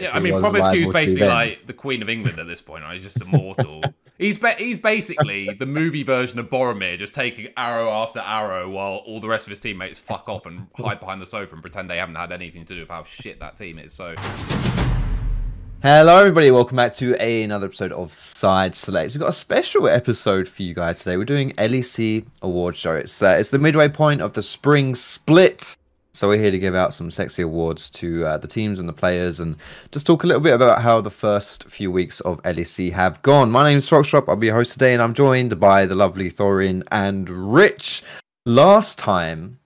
Yeah, I mean, Promisq's basically like the Queen of England at this point. Right? He's just immortal. he's ba- he's basically the movie version of Boromir, just taking arrow after arrow while all the rest of his teammates fuck off and hide behind the sofa and pretend they haven't had anything to do with how shit that team is. So. Hello, everybody. Welcome back to a, another episode of Side Selects. We've got a special episode for you guys today. We're doing LEC award show. It's uh, it's the midway point of the spring split. So we're here to give out some sexy awards to uh, the teams and the players, and just talk a little bit about how the first few weeks of LEC have gone. My name is Foxdrop. I'll be your host today, and I'm joined by the lovely Thorin and Rich. Last time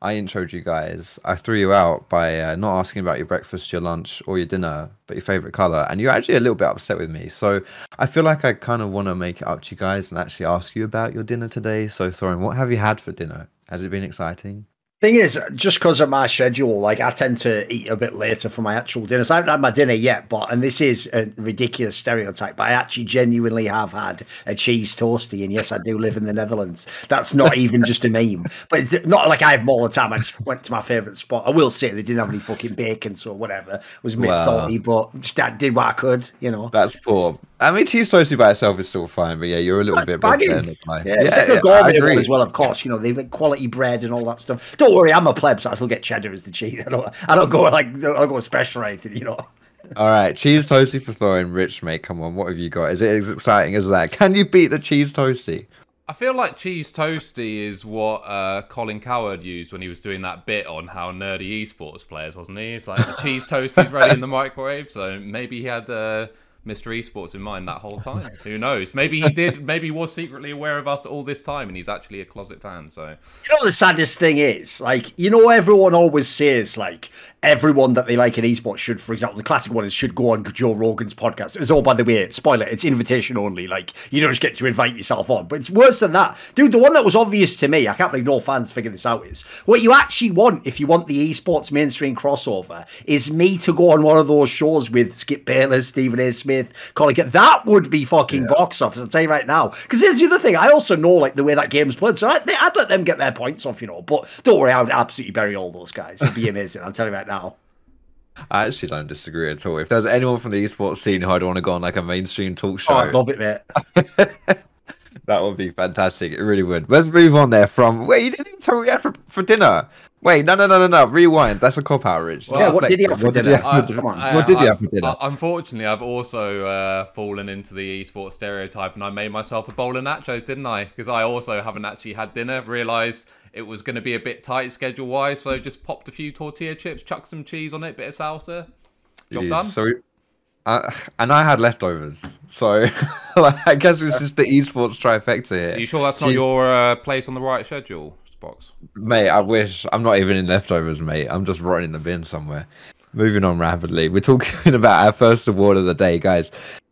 I introed you guys, I threw you out by uh, not asking about your breakfast, your lunch, or your dinner, but your favorite color, and you're actually a little bit upset with me. So I feel like I kind of want to make it up to you guys and actually ask you about your dinner today. So Thorin, what have you had for dinner? Has it been exciting? Thing is, just because of my schedule, like I tend to eat a bit later for my actual dinner. So I haven't had my dinner yet, but and this is a ridiculous stereotype, but I actually genuinely have had a cheese toastie, And yes, I do live in the Netherlands. That's not even just a meme, but it's not like I have them all the time. I just went to my favorite spot. I will say they didn't have any fucking bacon, so whatever. It was a bit well, salty, but just I did what I could, you know. That's poor. I mean, cheese toasty by itself is still fine, but yeah, you're a little bit bagging. Yeah, yeah, it's like yeah, gourmet one as well, of course. You know, they've like quality bread and all that stuff. Don't worry, I'm a pleb, so I still get cheddar as the cheese. I don't, I don't go like, I don't go special or anything, you know. All right, cheese toasty for Thorin rich, mate. Come on, what have you got? Is it as exciting as that? Can you beat the cheese toasty? I feel like cheese toasty is what uh, Colin Cowherd used when he was doing that bit on how nerdy esports players, wasn't he? It's like the cheese toasty's ready in the microwave, so maybe he had. Uh, Mr. Esports in mind that whole time. Who knows? Maybe he did. Maybe he was secretly aware of us all this time, and he's actually a closet fan. So you know the saddest thing is, like you know, everyone always says like everyone that they like in esports should, for example, the classic one is should go on Joe Rogan's podcast. It's all by the way, spoiler, it's invitation only. Like you don't just get to invite yourself on, but it's worse than that, dude. The one that was obvious to me, I can't believe no fans figured this out. Is what you actually want if you want the esports mainstream crossover is me to go on one of those shows with Skip Bayless, Stephen A. Smith Smith, Colin. That would be fucking yeah. box office. I'll tell you right now. Because here's the other thing. I also know like the way that game's played, so I, would let them get their points off, you know. But don't worry, I would absolutely bury all those guys. It'd be amazing. I'm telling you right now. I actually don't disagree at all. If there's anyone from the esports scene who I'd want to go on like a mainstream talk show, oh, I love it, mate. that would be fantastic. It really would. Let's move on there from. Wait, you didn't even tell me what you had for, for dinner. Wait, no, no, no, no, no. Rewind. That's a cop out, Rich. Well, yeah, what did you have for dinner? what did you have for dinner? unfortunately, I've also uh, fallen into the esports stereotype, and I made myself a bowl of nachos, didn't I? Because I also haven't actually had dinner. Realised it was going to be a bit tight schedule wise, so just popped a few tortilla chips, chucked some cheese on it, bit of salsa. Job Jeez. done. So, uh, and I had leftovers, so like, I guess it was just the esports trifecta here. Are you sure that's not your uh, place on the right schedule? box. Mate, I wish I'm not even in leftovers, mate. I'm just rotting in the bin somewhere. Moving on rapidly. We're talking about our first award of the day, guys.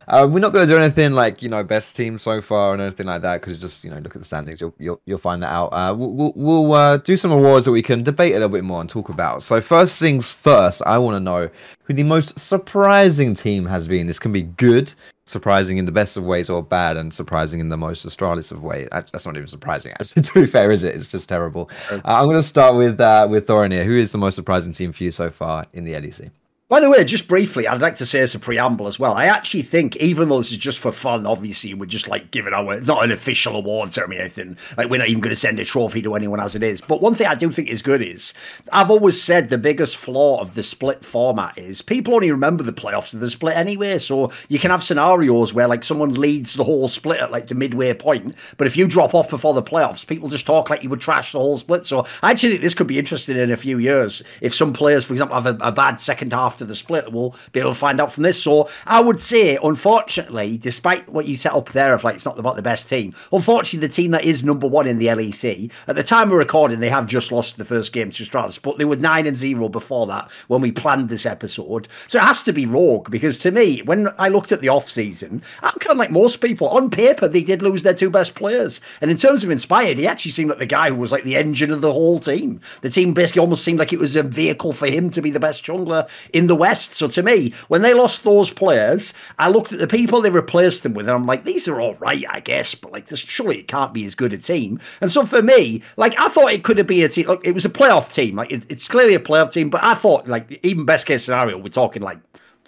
Uh, we're not going to do anything like you know best team so far and anything like that because just you know look at the standings, you'll you'll, you'll find that out. Uh, we'll we'll, uh, do some awards that we can debate a little bit more and talk about. So first things first, I want to know who the most surprising team has been. This can be good, surprising in the best of ways or bad and surprising in the most astralis of ways. That's not even surprising, actually. To be fair, is it? It's just terrible. Uh, I'm going to start with uh, with Thorin here. Who is the most surprising team for you so far in the LEC? By the way, just briefly, I'd like to say as a preamble as well. I actually think, even though this is just for fun, obviously, we're just like giving our, not an official award ceremony or anything. Like, we're not even going to send a trophy to anyone as it is. But one thing I do think is good is, I've always said the biggest flaw of the split format is people only remember the playoffs of the split anyway. So you can have scenarios where, like, someone leads the whole split at like the midway point. But if you drop off before the playoffs, people just talk like you would trash the whole split. So I actually think this could be interesting in a few years. If some players, for example, have a, a bad second half to the split, we'll be able to find out from this. So I would say, unfortunately, despite what you set up there of like it's not about the best team, unfortunately, the team that is number one in the LEC at the time of recording, they have just lost the first game to Astralis, but they were nine and zero before that when we planned this episode. So it has to be Rogue because to me, when I looked at the off season, I'm kind of like most people. On paper, they did lose their two best players, and in terms of inspired, he actually seemed like the guy who was like the engine of the whole team. The team basically almost seemed like it was a vehicle for him to be the best jungler in the West. So to me, when they lost those players, I looked at the people they replaced them with, and I'm like, these are all right, I guess, but like, this surely it can't be as good a team. And so for me, like, I thought it could have been a team. Like, it was a playoff team. Like, it, it's clearly a playoff team, but I thought, like, even best case scenario, we're talking like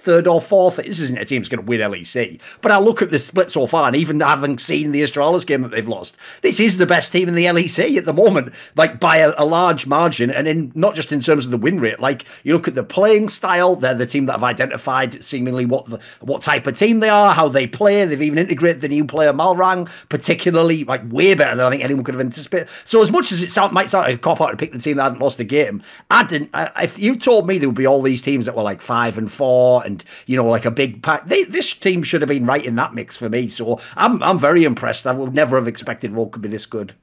third or fourth. This isn't a team that's going to win LEC. But I look at the split so far, and even having seen the Astralis game that they've lost, this is the best team in the LEC at the moment, like by a, a large margin. And in not just in terms of the win rate, like you look at the playing style, they're the team that have identified seemingly what the, what type of team they are, how they play. They've even integrated the new player Malrang, particularly like way better than I think anyone could have anticipated. So as much as it sound, might sound like a cop out to pick the team that hadn't lost the game, I didn't. I, if you told me there would be all these teams that were like five and four, and you know like a big pack, they, this team should have been right in that mix for me. So I'm I'm very impressed. I would never have expected Rogue could be this good.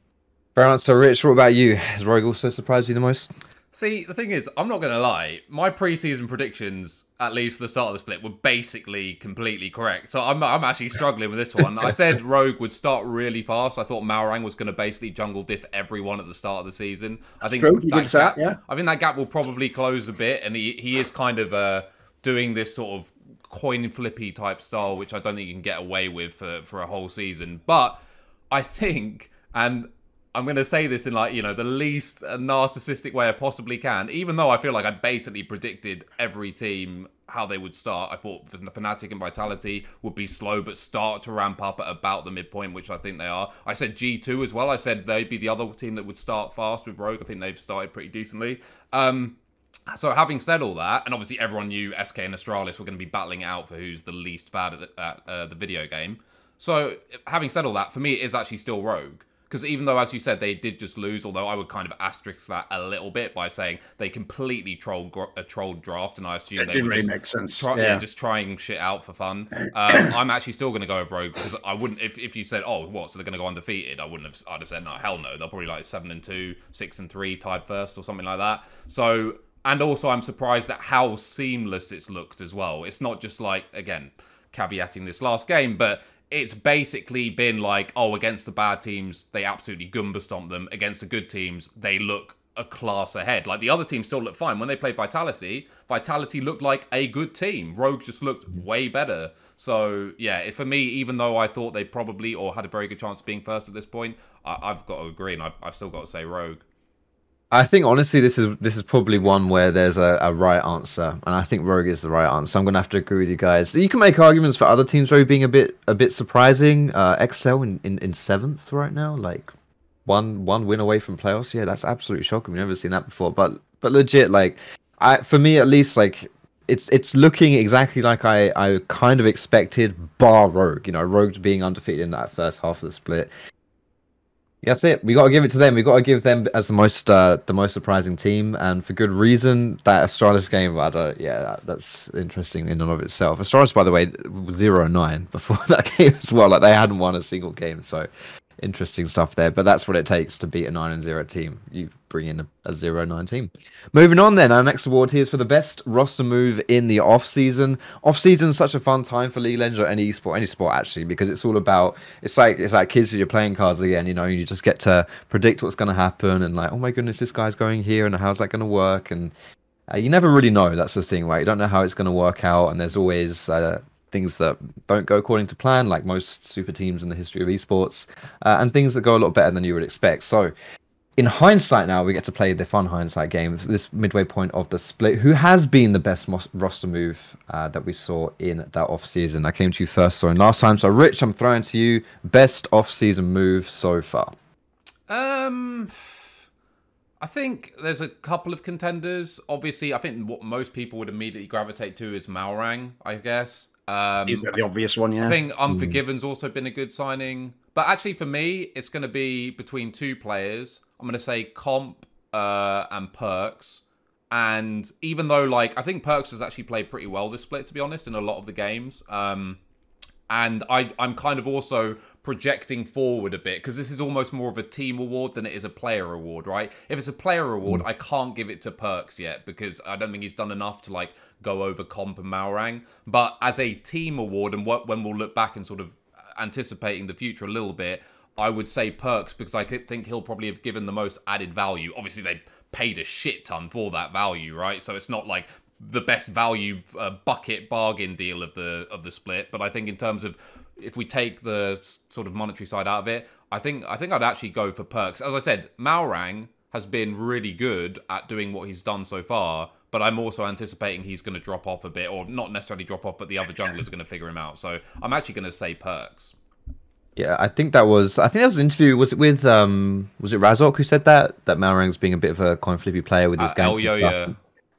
Fair answer, Rich. What about you? Has Rogue also surprised you the most? See, the thing is, I'm not going to lie. My preseason predictions, at least for the start of the split, were basically completely correct. So I'm, I'm actually struggling with this one. I said Rogue would start really fast. I thought Malrang was going to basically jungle diff everyone at the start of the season. I think true. That did gap, that, yeah. I think that gap will probably close a bit, and he he is kind of uh, doing this sort of coin flippy type style, which I don't think you can get away with for for a whole season. But I think, and I'm going to say this in like, you know, the least narcissistic way I possibly can, even though I feel like I basically predicted every team how they would start. I thought the Fnatic and Vitality would be slow, but start to ramp up at about the midpoint, which I think they are. I said G2 as well. I said they'd be the other team that would start fast with Rogue. I think they've started pretty decently. Um, so having said all that, and obviously everyone knew SK and Astralis were going to be battling out for who's the least bad at, the, at uh, the video game. So having said all that, for me, it is actually still Rogue. Because even though, as you said, they did just lose, although I would kind of asterisk that a little bit by saying they completely trolled a trolled draft, and I assume It they didn't really make sense. try- yeah. yeah, just trying shit out for fun. Um, I'm actually still going to go with Rogue because I wouldn't. If, if you said, "Oh, what?" So they're going to go undefeated, I wouldn't have. I'd have said, "No, hell no." They'll probably like seven and two, six and three type first or something like that. So, and also I'm surprised at how seamless it's looked as well. It's not just like again caveating this last game, but it's basically been like, oh, against the bad teams, they absolutely Goomba stomp them. Against the good teams, they look a class ahead. Like the other teams still look fine. When they played Vitality, Vitality looked like a good team. Rogue just looked mm-hmm. way better. So yeah, it, for me, even though I thought they probably or had a very good chance of being first at this point, I, I've got to agree, and I've, I've still got to say Rogue. I think honestly, this is this is probably one where there's a, a right answer, and I think Rogue is the right answer. I'm gonna have to agree with you guys. You can make arguments for other teams Rogue being a bit a bit surprising. Uh, Excel in, in, in seventh right now, like one one win away from playoffs. Yeah, that's absolutely shocking. We've never seen that before. But but legit, like I for me at least, like it's it's looking exactly like I I kind of expected. Bar Rogue, you know, Rogue being undefeated in that first half of the split. That's it. We got to give it to them. We got to give them as the most uh, the most surprising team, and for good reason. That Astralis game, I don't, yeah, that, that's interesting in and of itself. Astralis, by the way, zero nine before that game as well. Like they hadn't won a single game, so interesting stuff there. But that's what it takes to beat a nine and zero team. You bring in a, a zero nine team. Moving on, then our next award here is for the best roster move in the off season. Off season is such a fun time for League Legends or any sport, any sport actually, because it's all about. It's like it's like kids with your playing cards again. You know, you just get to predict what's going to happen and like, oh my goodness, this guy's going here, and how's that going to work? And uh, you never really know. That's the thing, right? You don't know how it's going to work out, and there's always. Uh, things that don't go according to plan, like most super teams in the history of esports, uh, and things that go a lot better than you would expect. So, in hindsight, now we get to play the fun hindsight game, this midway point of the split. Who has been the best mos- roster move uh, that we saw in that off season? I came to you first, Thorin, last time. So, Rich, I'm throwing to you best off season move so far. Um, I think there's a couple of contenders. Obviously, I think what most people would immediately gravitate to is Malrang. I guess. Um, Is that the obvious one? Yeah. I think Unforgiven's also been a good signing. But actually, for me, it's going to be between two players. I'm going to say Comp uh, and Perkz. And even though, like, I think Perkz has actually played pretty well this split, to be honest, in a lot of the games. Um, and I, I'm kind of also projecting forward a bit because this is almost more of a team award than it is a player award, right? If it's a player award, I can't give it to Perkz yet because I don't think he's done enough to like go over Comp and Malrang. But as a team award, and what when we'll look back and sort of anticipating the future a little bit, I would say Perkz because I think he'll probably have given the most added value. Obviously, they paid a shit ton for that value, right? So it's not like the best value uh, bucket bargain deal of the of the split. But I think in terms of if we take the sort of monetary side out of it, I think I think I'd actually go for Perkz. As I said, Malrang has been really good at doing what he's done so far, but I'm also anticipating he's going to drop off a bit, or not necessarily drop off, but the other jungler's going to figure him out. So I'm actually going to say Perkz. Yeah, I think that was. I think that was an interview. Was it with um? Was it Razork who said that that Malrang's being a bit of a coin flippy player with his Uh, and stuff? yeah.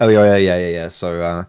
Oh yeah, yeah, yeah, yeah, yeah. So uh,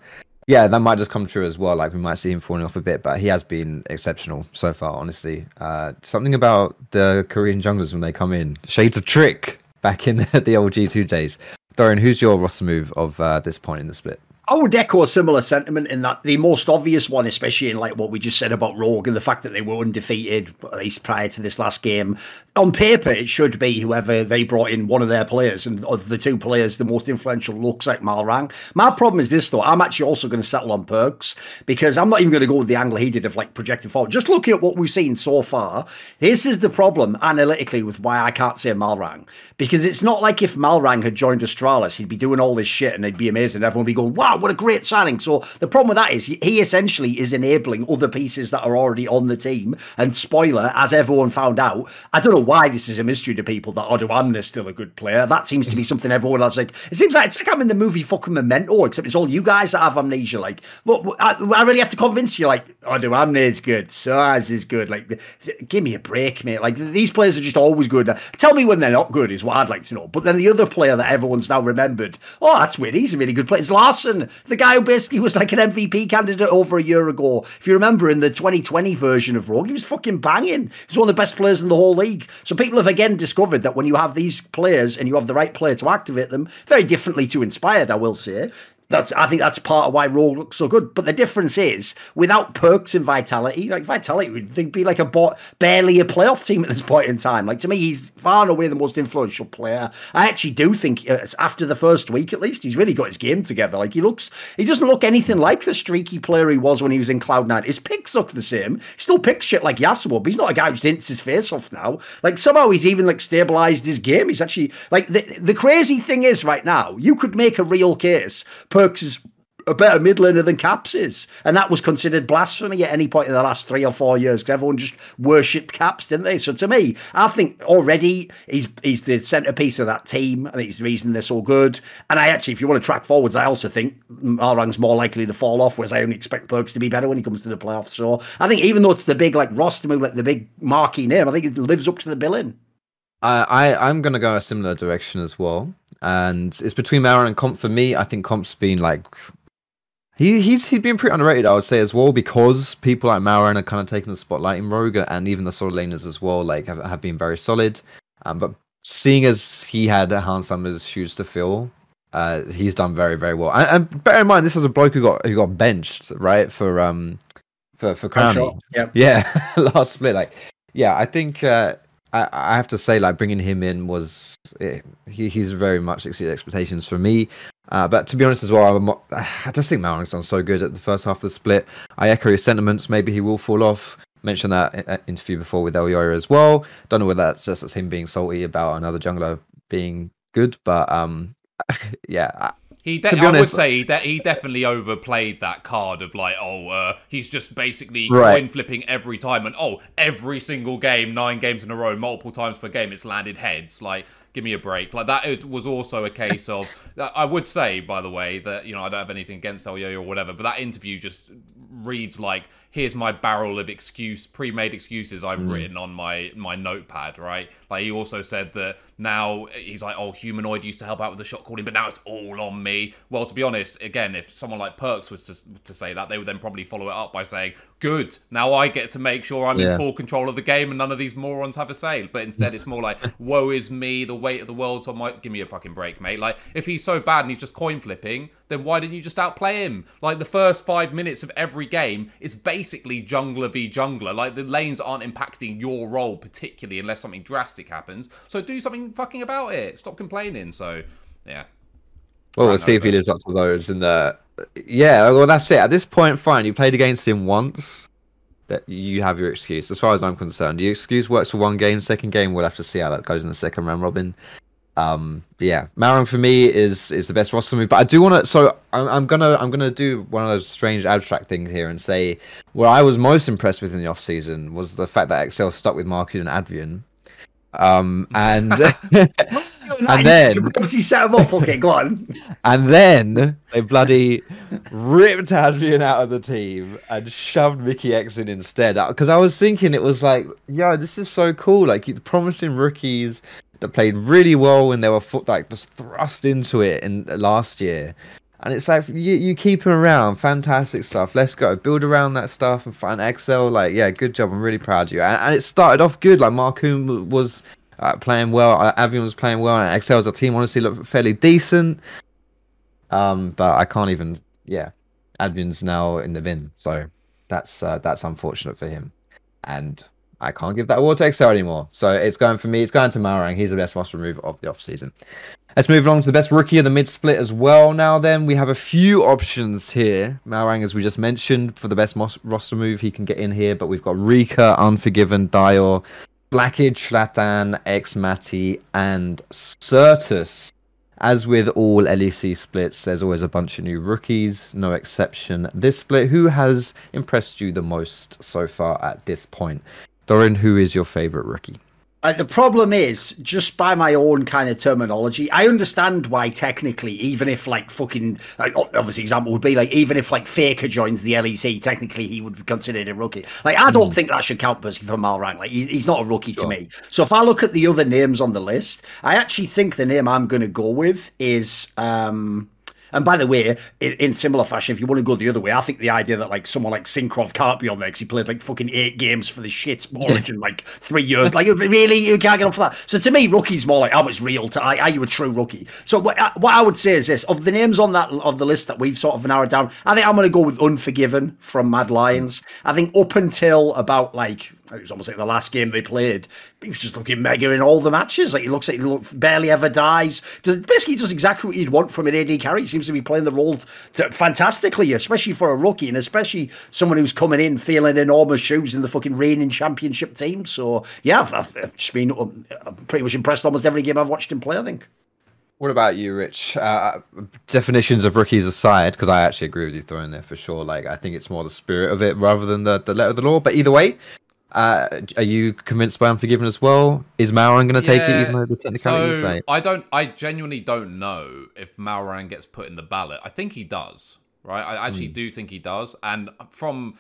yeah, that might just come true as well. Like we might see him falling off a bit, but he has been exceptional so far. Honestly, uh, something about the Korean junglers when they come in, shades of trick back in the, old G two days. Thorin, who's your roster move of uh, this point in the split? I would echo a similar sentiment in that the most obvious one, especially in like what we just said about Rogue and the fact that they were undefeated, at least prior to this last game. On paper, it should be whoever they brought in, one of their players, and of the two players, the most influential looks like Malrang. My problem is this though: I'm actually also going to settle on Perkz because I'm not even going to go with the angle he did of like projecting forward. Just looking at what we've seen so far, this is the problem analytically with why I can't say Malrang because it's not like if Malrang had joined Astralis, he'd be doing all this shit and they'd be amazing. And everyone would be going, "Wow, what a great signing!" So the problem with that is he essentially is enabling other pieces that are already on the team. And spoiler, as everyone found out, I don't know why this is a mystery to people that Odo is still a good player. That seems to be something everyone else like. It seems like it's like I'm in the movie fucking Memento, except it's all you guys that have amnesia. Like, but I, I really have to convince you, like, Odo is good, Saz is good. Like, give me a break, mate. Like these players are just always good. Tell me when they're not good is what I'd like to know. But then the other player that everyone's now remembered, oh, that's weird. He's a really good player. It's Larssen, the guy who basically was like an MVP candidate over a year ago. If you remember in the 2020 version of Rogue, he was fucking banging. He's one of the best players in the whole league. So people have again discovered that when you have these players and you have the right player to activate them, very differently to Inspired, I will say. That's I think that's part of why Rogue looks so good. But the difference is without Perkz and vitality, like vitality would be like a bot, barely a playoff team at this point in time. Like to me, he's far and away the most influential player. I actually do think uh, after the first week, at least, he's really got his game together. Like he looks, he doesn't look anything like the streaky player he was when he was in Cloud Nine. His picks look the same. He still picks shit like Yasuo, but he's not a guy who hints his face off now. Like somehow he's even like stabilized his game. He's actually like the the crazy thing is right now, you could make a real case. Perkz is a better mid laner than Caps is. And that was considered blasphemy at any point in the last three or four years because everyone just worshipped Caps, didn't they? So to me, I think already he's he's the centerpiece of that team. I think he's the reason they're so good. And I actually, if you want to track forwards, I also think Malrang's more likely to fall off, whereas I only expect Perkz to be better when he comes to the playoffs. So I think even though it's the big like roster move, like the big marquee name, I think it lives up to the billing. I, I I'm gonna go a similar direction as well, and it's between Mara and Comp for me. I think Comp's been like he he's he's been pretty underrated, I would say as well, because people like Malrang are kind of taking the spotlight in Rogue, and even the solo laners as well, like have, have been very solid. Um, but seeing as he had Hans Sama's shoes to fill, uh, he's done very very well. And, and bear in mind, this is a bloke who got who got benched right for um for for Crownie. Yeah. Yeah, last split. Like, yeah, I think uh, I, I have to say, like, bringing him in was eh, he, he's very much exceeded expectations for me. Uh, but to be honest as well, I'm, I just think Malrang's done so good at the first half of the split. I echo his sentiments. Maybe he will fall off. Mentioned that in- interview before with Elyoya as well. Don't know whether that's just him being salty about another jungler being good, but um, yeah, He, de- I would say he, de- he definitely overplayed that card of like, oh, uh, he's just basically Right. coin flipping every time, and oh, every single game, nine games in a row, multiple times per game, it's landed heads. Like, give me a break. Like that is, was also a case of. I would say, by the way, that you know I don't have anything against El Yo or whatever, but that interview just reads like here's my barrel of excuse pre-made excuses I've mm. written on my my notepad, right? Like he also said that now he's like, oh, humanoid used to help out with the shot calling, but now it's all on me. Well, to be honest, again, if someone like Perkz was to to say that, they would then probably follow it up by saying, good, now I get to make sure I'm Yeah. in full control of the game and none of these morons have a say. But instead, it's more like, woe is me, the weight of the world's on my. Give me a fucking break, mate. Like if he's so bad and he's just coin flipping, then why didn't you just outplay him? Like the first five minutes of every game is basically jungler v jungler. Like the lanes aren't impacting your role particularly unless something drastic happens. So do something fucking about it. Stop complaining. So yeah. Well, we'll see if he lives up to those. And the yeah, well, that's it. At this point, fine. You played against him once. That you have your excuse, as far as I'm concerned. Your excuse works for one game. Second game, we'll have to see how that goes in the second round robin. Um, yeah, Malrang for me is is the best roster move. But I do want to. So I'm, I'm gonna I'm gonna do one of those strange abstract things here and say what I was most impressed with in the off season was the fact that Excel stuck with Markoon and Advienne. Um, and and then obviously set him up. Okay, go on. and then they bloody ripped Advienne out of the team and shoved Mikyx in instead. Because I was thinking it was like, yo, this is so cool. Like promising rookies that played really well when they were like just thrust into it in last year. And it's like you, you keep him around, fantastic stuff. Let's go, build around that stuff and find Excel. Like, yeah, good job. I'm really proud of you. And, and it started off good. Like Markoon was uh, playing well, uh, Advienne was playing well, and Excel as a team honestly looked fairly decent. Um, but I can't even. Yeah, Advienne's now in the bin, so that's uh, that's unfortunate for him. And I can't give that award to Excel anymore. So it's going for me. It's going to Malrang. He's the best roster move of the off season. Let's move along to the best rookie of the mid split as well. Now, then we have a few options here. Malrang, as we just mentioned, for the best mos- roster move, he can get in here. But we've got Reeker, Unforgiven, Dajor, Blackage, Shlatan, xMatty, and Sertuss. As with all LEC splits, there's always a bunch of new rookies, no exception. This split, who has impressed you the most so far at this point? Thorin, who is your favorite rookie? Uh, the problem is, just by my own kind of terminology, I understand why technically, even if like fucking, like, obviously example would be like, even if like Faker joins the LEC, technically he would be considered a rookie. Like, I don't mm. think that should count personally for Malrang. Like, he, he's not a rookie sure. to me. So if I look at the other names on the list, I actually think the name I'm going to go with is, um, and by the way, in, in, similar fashion, if you want to go the other way, I think the idea that like someone like Cinkrof can't be on there because he played like fucking eight games for the shit origin like three years, like really you can't get off that. So to me, rookie's more like how much real. To, are you a true rookie? So what, uh, what I would say is this: of the names on that of the list that we've sort of narrowed down, I think I'm going to go with Unforgiven from Mad Lions. I think up until about like it was almost like the last game they played. He was just looking mega in all the matches. Like he looks like he look, barely ever dies. Does basically does exactly what you'd want from an AD carry. He seems to be playing the role to, fantastically, especially for a rookie and especially someone who's coming in feeling enormous shoes in the fucking reigning championship team. So yeah, I've, I've just been I'm pretty much impressed almost every game I've watched him play. I think. What about you, Rich? Uh, definitions of rookies aside, because I actually agree with you Thorin there for sure. Like, I think it's more the spirit of it rather than the, the letter of the law. But either way, uh, are you convinced by Unforgiven as well? Is Malrang going to take it, even though the technicalities so, I don't. I genuinely don't know if Malrang gets put in the ballot. I think he does. Right. I actually mm. do think he does. And from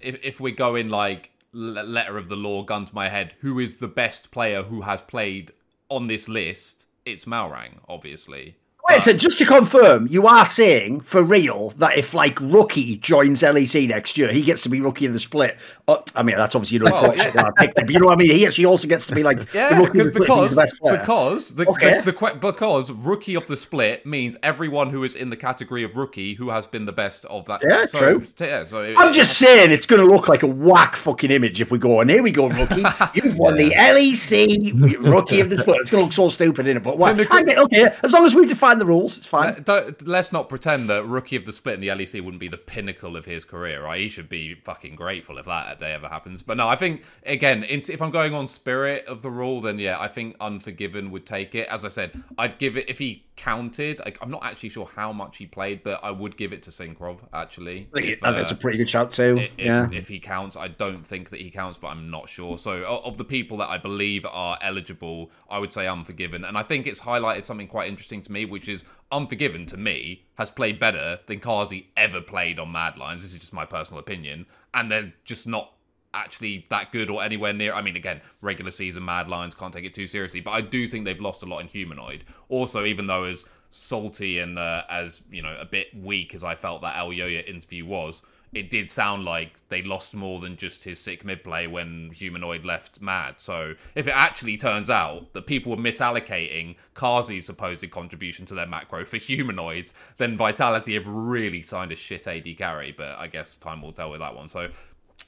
if if we go in like letter of the law, gun to my head, who is the best player who has played on this list? It's Malrang, obviously. Wait, so just to confirm, you are saying for real that if like Rookie joins LEC next year, he gets to be Rookie of the Split. Uh, I mean, that's obviously you know, well, yeah. but you know what I mean. He actually also gets to be like yeah, the Rookie because the because the, okay. the, the, because Rookie of the Split means everyone who is in the category of Rookie who has been the best of that. Yeah, so, true. Yeah, so it, I'm just saying it's going to look like a whack fucking image if we go and here we go, Rookie. You've won the LEC Rookie of the Split. It's going to look so stupid in it, but what? okay, as long as we define the rules. It's fine. let's not pretend that rookie of the split in the LEC wouldn't be the pinnacle of his career. Right? He should be fucking grateful if that day ever happens. But no, I think again, if I'm going on spirit of the rule, then yeah, I think Unforgiven would take it. As I said, I'd give it if he counted. Like, I'm not actually sure how much he played, but I would give it to Cinkrof actually. If, uh, that's a pretty good shout too. If, yeah. If he counts, I don't think that he counts, but I'm not sure. So of the people that I believe are eligible, I would say Unforgiven, and I think it's highlighted something quite interesting to me, which is Unforgiven to me has played better than Carzzy ever played on Mad Lions. This is just my personal opinion, and they're just not actually that good or anywhere near. I mean, again, regular season Mad Lions can't take it too seriously, but I do think they've lost a lot in humanoid. Also, even though as salty and uh, as you know a bit weak as I felt that Elyoya interview was, it did sound like they lost more than just his sick mid play when Humanoid left mad. So if it actually turns out that people were misallocating Carzzy's supposed contribution to their macro for humanoids, then Vitality have really signed a shit AD carry. But I guess time will tell with that one. So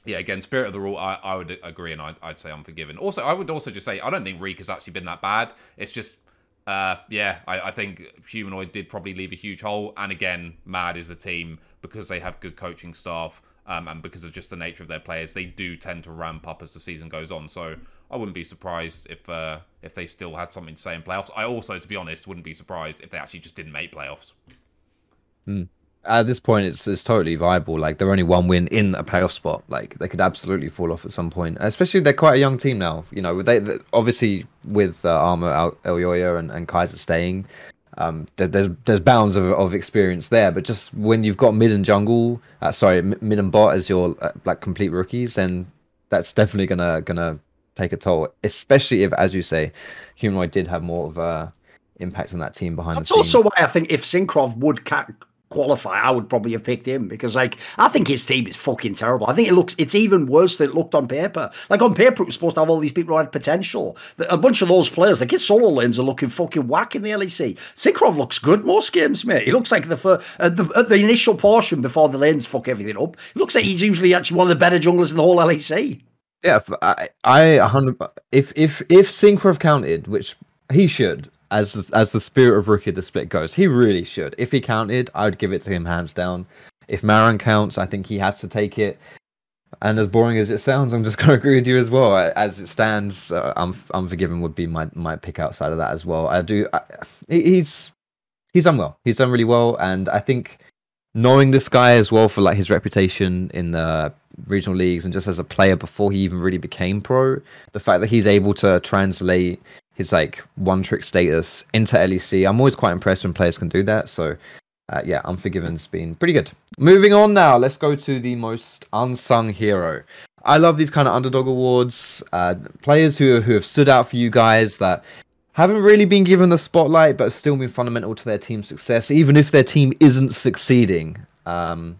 yeah, again, spirit of the rule, I, I would agree, and I'd, say I'd say Unforgiven. Also, I would also just say I don't think Reek has actually been that bad. It's just uh, yeah, I, I, think Humanoid did probably leave a huge hole. And again, Mad is a team because they have good coaching staff um, and because of just the nature of their players, they do tend to ramp up as the season goes on. So I wouldn't be surprised if uh, if they still had something to say in playoffs. I also, to be honest, wouldn't be surprised if they actually just didn't make playoffs. Mm. at this point, it's it's totally viable. Like they're only one win in a playoff spot. Like they could absolutely fall off at some point. Especially they're quite a young team now. You know, they, they obviously with uh, Armut Elyoya and, and Kaiser staying, um, there, there's there's bounds of, of experience there. But just when you've got mid and jungle, uh, sorry, mid and bot as your uh, like complete rookies, then that's definitely gonna gonna take a toll. Especially if, as you say, Humanoid did have more of a impact on that team behind That's also why I think if Cinkrof would ca- qualify, I would probably have picked him because, like, I think his team is fucking terrible. I think it looks, it's even worse than it looked on paper. Like, on paper, it was supposed to have all these people who had potential. A bunch of those players, like his solo lanes are looking fucking whack in the LEC. Cinkrof looks good most games, mate. He looks like the, fir- at the, at the initial portion before the lanes fuck everything up, it looks like he's usually actually one of the better junglers in the whole LEC. Yeah, I, I, hundred. If if if Cinkrof counted, which he should, as as the spirit of rookie the split goes, he really should. If he counted, I would give it to him hands down. If Malrang counts, I think he has to take it. And as boring as it sounds, I'm just going to agree with you as well. As it stands, uh, I'm Unforgiven would be my my pick outside of that as well. I do. I, he's he's done well. He's done really well, and I think knowing this guy as well for like his reputation in the regional leagues and just as a player before he even really became pro, the fact that he's able to translate his like one trick status into LEC. I'm always quite impressed when players can do that. So uh, yeah, Unforgiven's been pretty good. Moving on now, let's go to the most unsung hero. I love these kind of underdog awards. Uh, players who who have stood out for you guys that haven't really been given the spotlight, but have still been fundamental to their team's success, even if their team isn't succeeding. Um,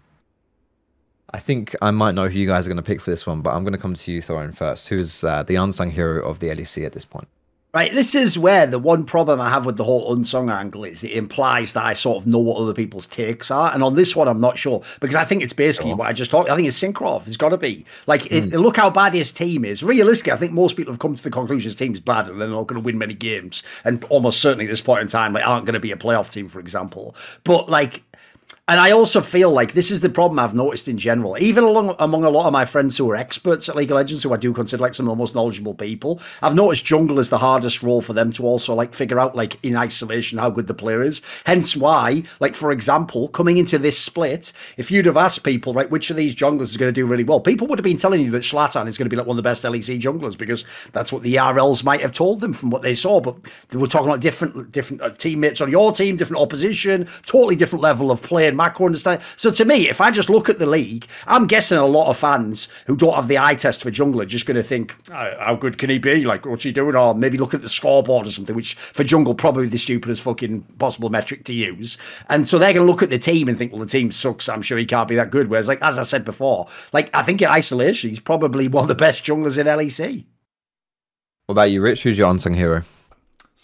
I think I might know who you guys are going to pick for this one, but I'm going to come to you, Thorin, first. Who's uh, the unsung hero of the LEC at this point? Right, this is where the one problem I have with the whole unsung angle is it implies that I sort of know what other people's takes are, and on this one I'm not sure because I think it's basically sure. what I just talked. I think it's Cinkrof. It's got to be like mm. it, look how bad his team is. Realistically, I think most people have come to the conclusion his team's bad and they're not going to win many games, and almost certainly at this point in time, like aren't going to be a playoff team, for example. But like and I also feel like this is the problem I've noticed in general, even along among a lot of my friends who are experts at League of Legends, who I do consider like some of the most knowledgeable people. I've noticed jungle is the hardest role for them to also like figure out like in isolation how good the player is. Hence why, like for example, coming into this split, if you'd have asked people, right, which of these junglers is going to do really well, people would have been telling you that Shlatan is going to be like one of the best LEC junglers because that's what the RLs might have told them from what they saw. But they were talking about different different uh, teammates on your team, different opposition, totally different level of play and macro understanding. So to me, if I just look at the league, I'm guessing a lot of fans who don't have the eye test for jungler just going to think, how good can he be? Like, what's he doing? Or maybe look at the scoreboard or something, which for Jungle probably the stupidest fucking possible metric to use. And so they're going to look at the team and think, well, the team sucks. I'm sure he can't be that good. Whereas, like as I said before, like I think in isolation, he's probably one of the best junglers in LEC. What about you, Rich? Who's your unsung hero?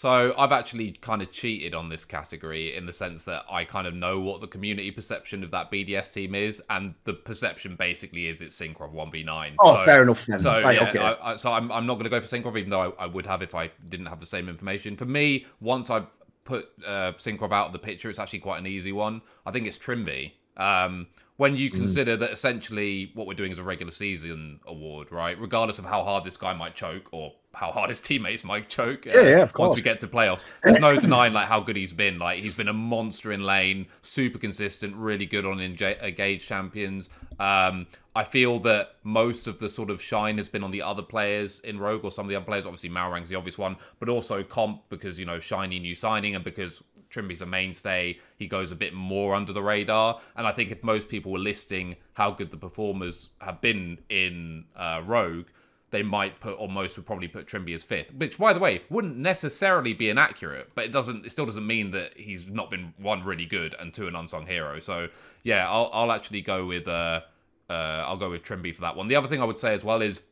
So I've actually kind of cheated on this category in the sense that I kind of know what the community perception of that BDS team is, and the perception basically is it's Cinkrof one v nine. Oh, so, fair enough. Then. So right, yeah, okay. I, I, so I'm I'm not going to go for Cinkrof, even though I, I, would have if I didn't have the same information. For me, once I've put uh, Cinkrof out of the picture, it's actually quite an easy one. I think it's Trymbi. Um, when you mm. consider mm. that essentially what we're doing is a regular season award, right? Regardless of how hard this guy might choke or how hard his teammates might choke. Yeah, uh, yeah, of course. Once we get to playoffs, there's no denying like how good he's been. Like he's been a monster in lane, super consistent, really good on engage champions. Um, I feel that most of the sort of shine has been on the other players in Rogue or some of the other players. Obviously, Malrang's the obvious one, but also Comp because you know shiny new signing and because Trymbi's a mainstay, he goes a bit more under the radar. And I think if most people were listing how good the performers have been in uh, Rogue, they might put or most would probably put Trymbi as fifth, which by the way wouldn't necessarily be inaccurate, but it doesn't it still doesn't mean that he's not been one really good and two an unsung hero. So yeah, I'll I'll actually go with uh, uh I'll go with Trimby for that one. The other thing I would say as well is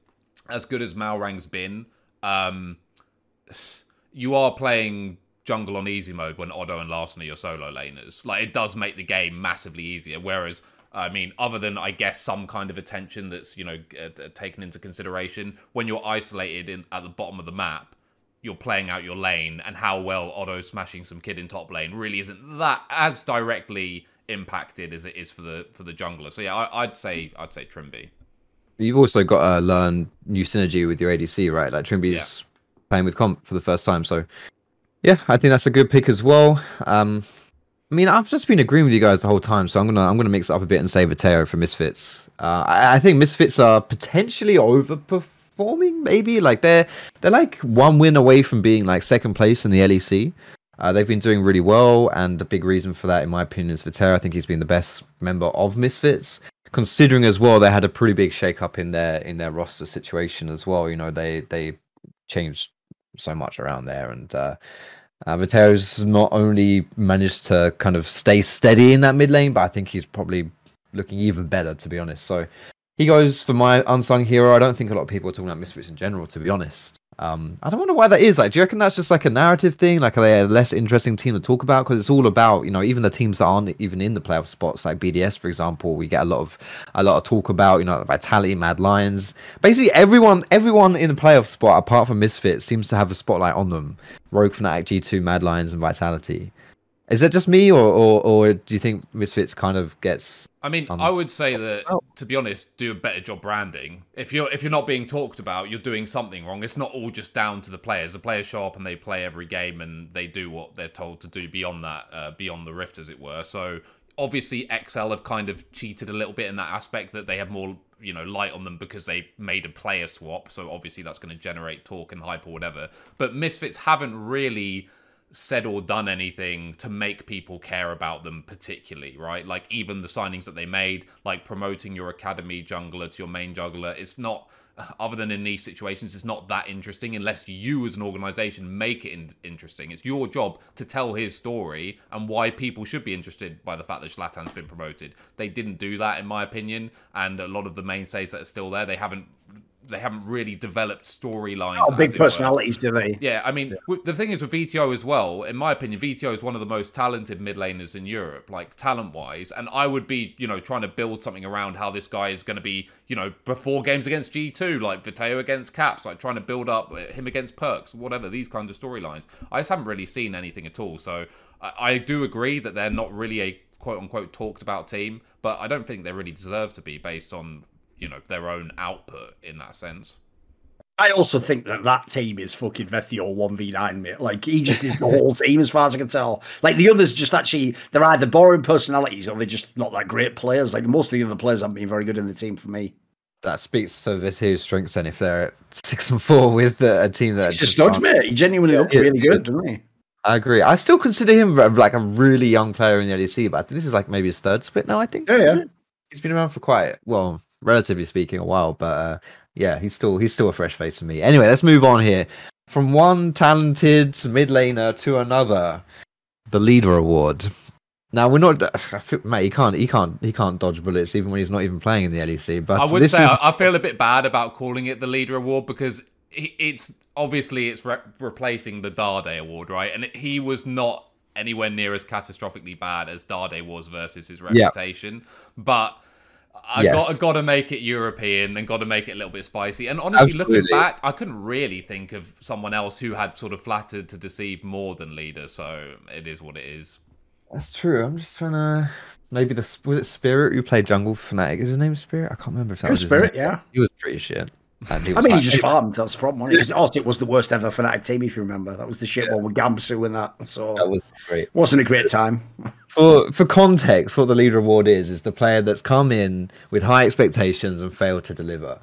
as good as Malrang's been, um you are playing jungle on easy mode when Otto and Larssen are your solo laners. Like it does make the game massively easier. Whereas I mean, other than I guess some kind of attention that's you know uh, taken into consideration when you're isolated in at the bottom of the map, you're playing out your lane, and how well Otto smashing some kid in top lane really isn't that as directly impacted as it is for the for the jungler. So yeah, I, would say I'd say Trymbi. You've also got to learn new synergy with your ADC, right? Like Trymbi's yeah. playing with comp for the first time, so yeah, I think that's a good pick as well. Um, I mean, I've just been agreeing with you guys the whole time, so I'm gonna I'm gonna mix it up a bit and say Vetheo for Misfits. Uh, I, I think Misfits are potentially overperforming, maybe like they're they're like one win away from being like second place in the LEC. Uh, they've been doing really well, and the big reason for that, in my opinion, is Vetheo. I think he's been the best member of Misfits, considering as well they had a pretty big shake up in their in their roster situation as well. You know, they they changed so much around there, and uh, Vetheo's not only managed to kind of stay steady in that mid lane, but I think he's probably looking even better, to be honest. So he goes for my unsung hero. I don't think a lot of people are talking about Misfits in general, to be honest. Um, I don't wonder why that is. Like, do you reckon that's just like a narrative thing? Like, are they a less interesting team to talk about? Because it's all about, you know, even the teams that aren't even in the playoff spots, like BDS, for example, we get a lot of a lot of talk about, you know, Vitality, Mad Lions. Basically, everyone everyone in the playoff spot, apart from Misfits, seems to have a spotlight on them. Rogue, Fnatic, G2, Mad Lions, and Vitality. Is that just me, or, or, or do you think Misfits kind of gets? I mean, Um, I would say that oh. to be honest, do a better job branding. If you're if you're not being talked about, you're doing something wrong. It's not all just down to the players. The players show up and they play every game and they do what they're told to do beyond that, uh, beyond the rift, as it were. So obviously, XL have kind of cheated a little bit in that aspect that they have more you know light on them because they made a player swap. So obviously, that's going to generate talk and hype or whatever. But Misfits haven't really said or done anything to make people care about them particularly, right? Like even the signings that they made, like promoting your academy jungler to your main jungler, it's not other than in these situations, it's not that interesting unless you as an organization make it in- interesting. It's your job to tell his story and why people should be interested by the fact that Shlatan's been promoted. They didn't do that, in my opinion, and a lot of the mainstays that are still there, they haven't they haven't really developed storylines. Oh, big it were. personalities, do they? Yeah, I mean, w the thing is with Vetheo as well. In my opinion, Vetheo is one of the most talented mid laners in Europe, like talent wise. And I would be, you know, trying to build something around how this guy is going to be, you know, before games against G2, like Vetheo against Caps, like trying to build up him against Perkz, whatever these kinds of storylines. I just haven't really seen anything at all. So I, I do agree that they're not really a quote unquote talked about team, but I don't think they really deserve to be based on, you know, their own output in that sense. I also think that that team is fucking Vetheo 1v9, mate. Like, Egypt is the whole team, as far as I can tell. Like, the others just actually, they're either boring personalities or they're just not that great players. Like, most of the other players haven't been very good in the team for me. That speaks to Vetheo's strength then if they're at six and four with uh, a team that He's a just stud, aren't- mate. He genuinely looked yeah, really good, didn't he? I agree. I still consider him uh, like a really young player in the LEC, but I think this is like maybe his third split now. I think. Yeah, yeah. He's been around for quite well, relatively speaking, a while, but uh, yeah, he's still he's still a fresh face for me. Anyway, let's move on here. From one talented mid laner to another, the Lider award. Now we're not, I feel, mate. He can't, he can't, he can't dodge bullets even when he's not even playing in the LEC. But I would say is, I, feel a bit bad about calling it the Lider award because it's obviously it's re- replacing the Darday award, right? And he was not anywhere near as catastrophically bad as Darday was versus his Yeah. reputation, but. I Yes. got got to make it European and got to make it a little bit spicy. And honestly, looking back, I couldn't really think of someone else who had sort of flattered to deceive more than leader. So it is what it is. That's true. I'm just trying to. Maybe the was it Spirit who played Jungle Fnatic? Is his name Spirit? I can't remember if that He was was his Spirit, name. yeah. He was pretty shit. And he I was mean, he just farmed. That's the problem. wasn't Also, it was the worst ever Fnatic team, if you remember. That was the shit one with Gamsu and that. So, that was great. wasn't a great time. For for context, what the Lider award is is the player that's come in with high expectations and failed to deliver.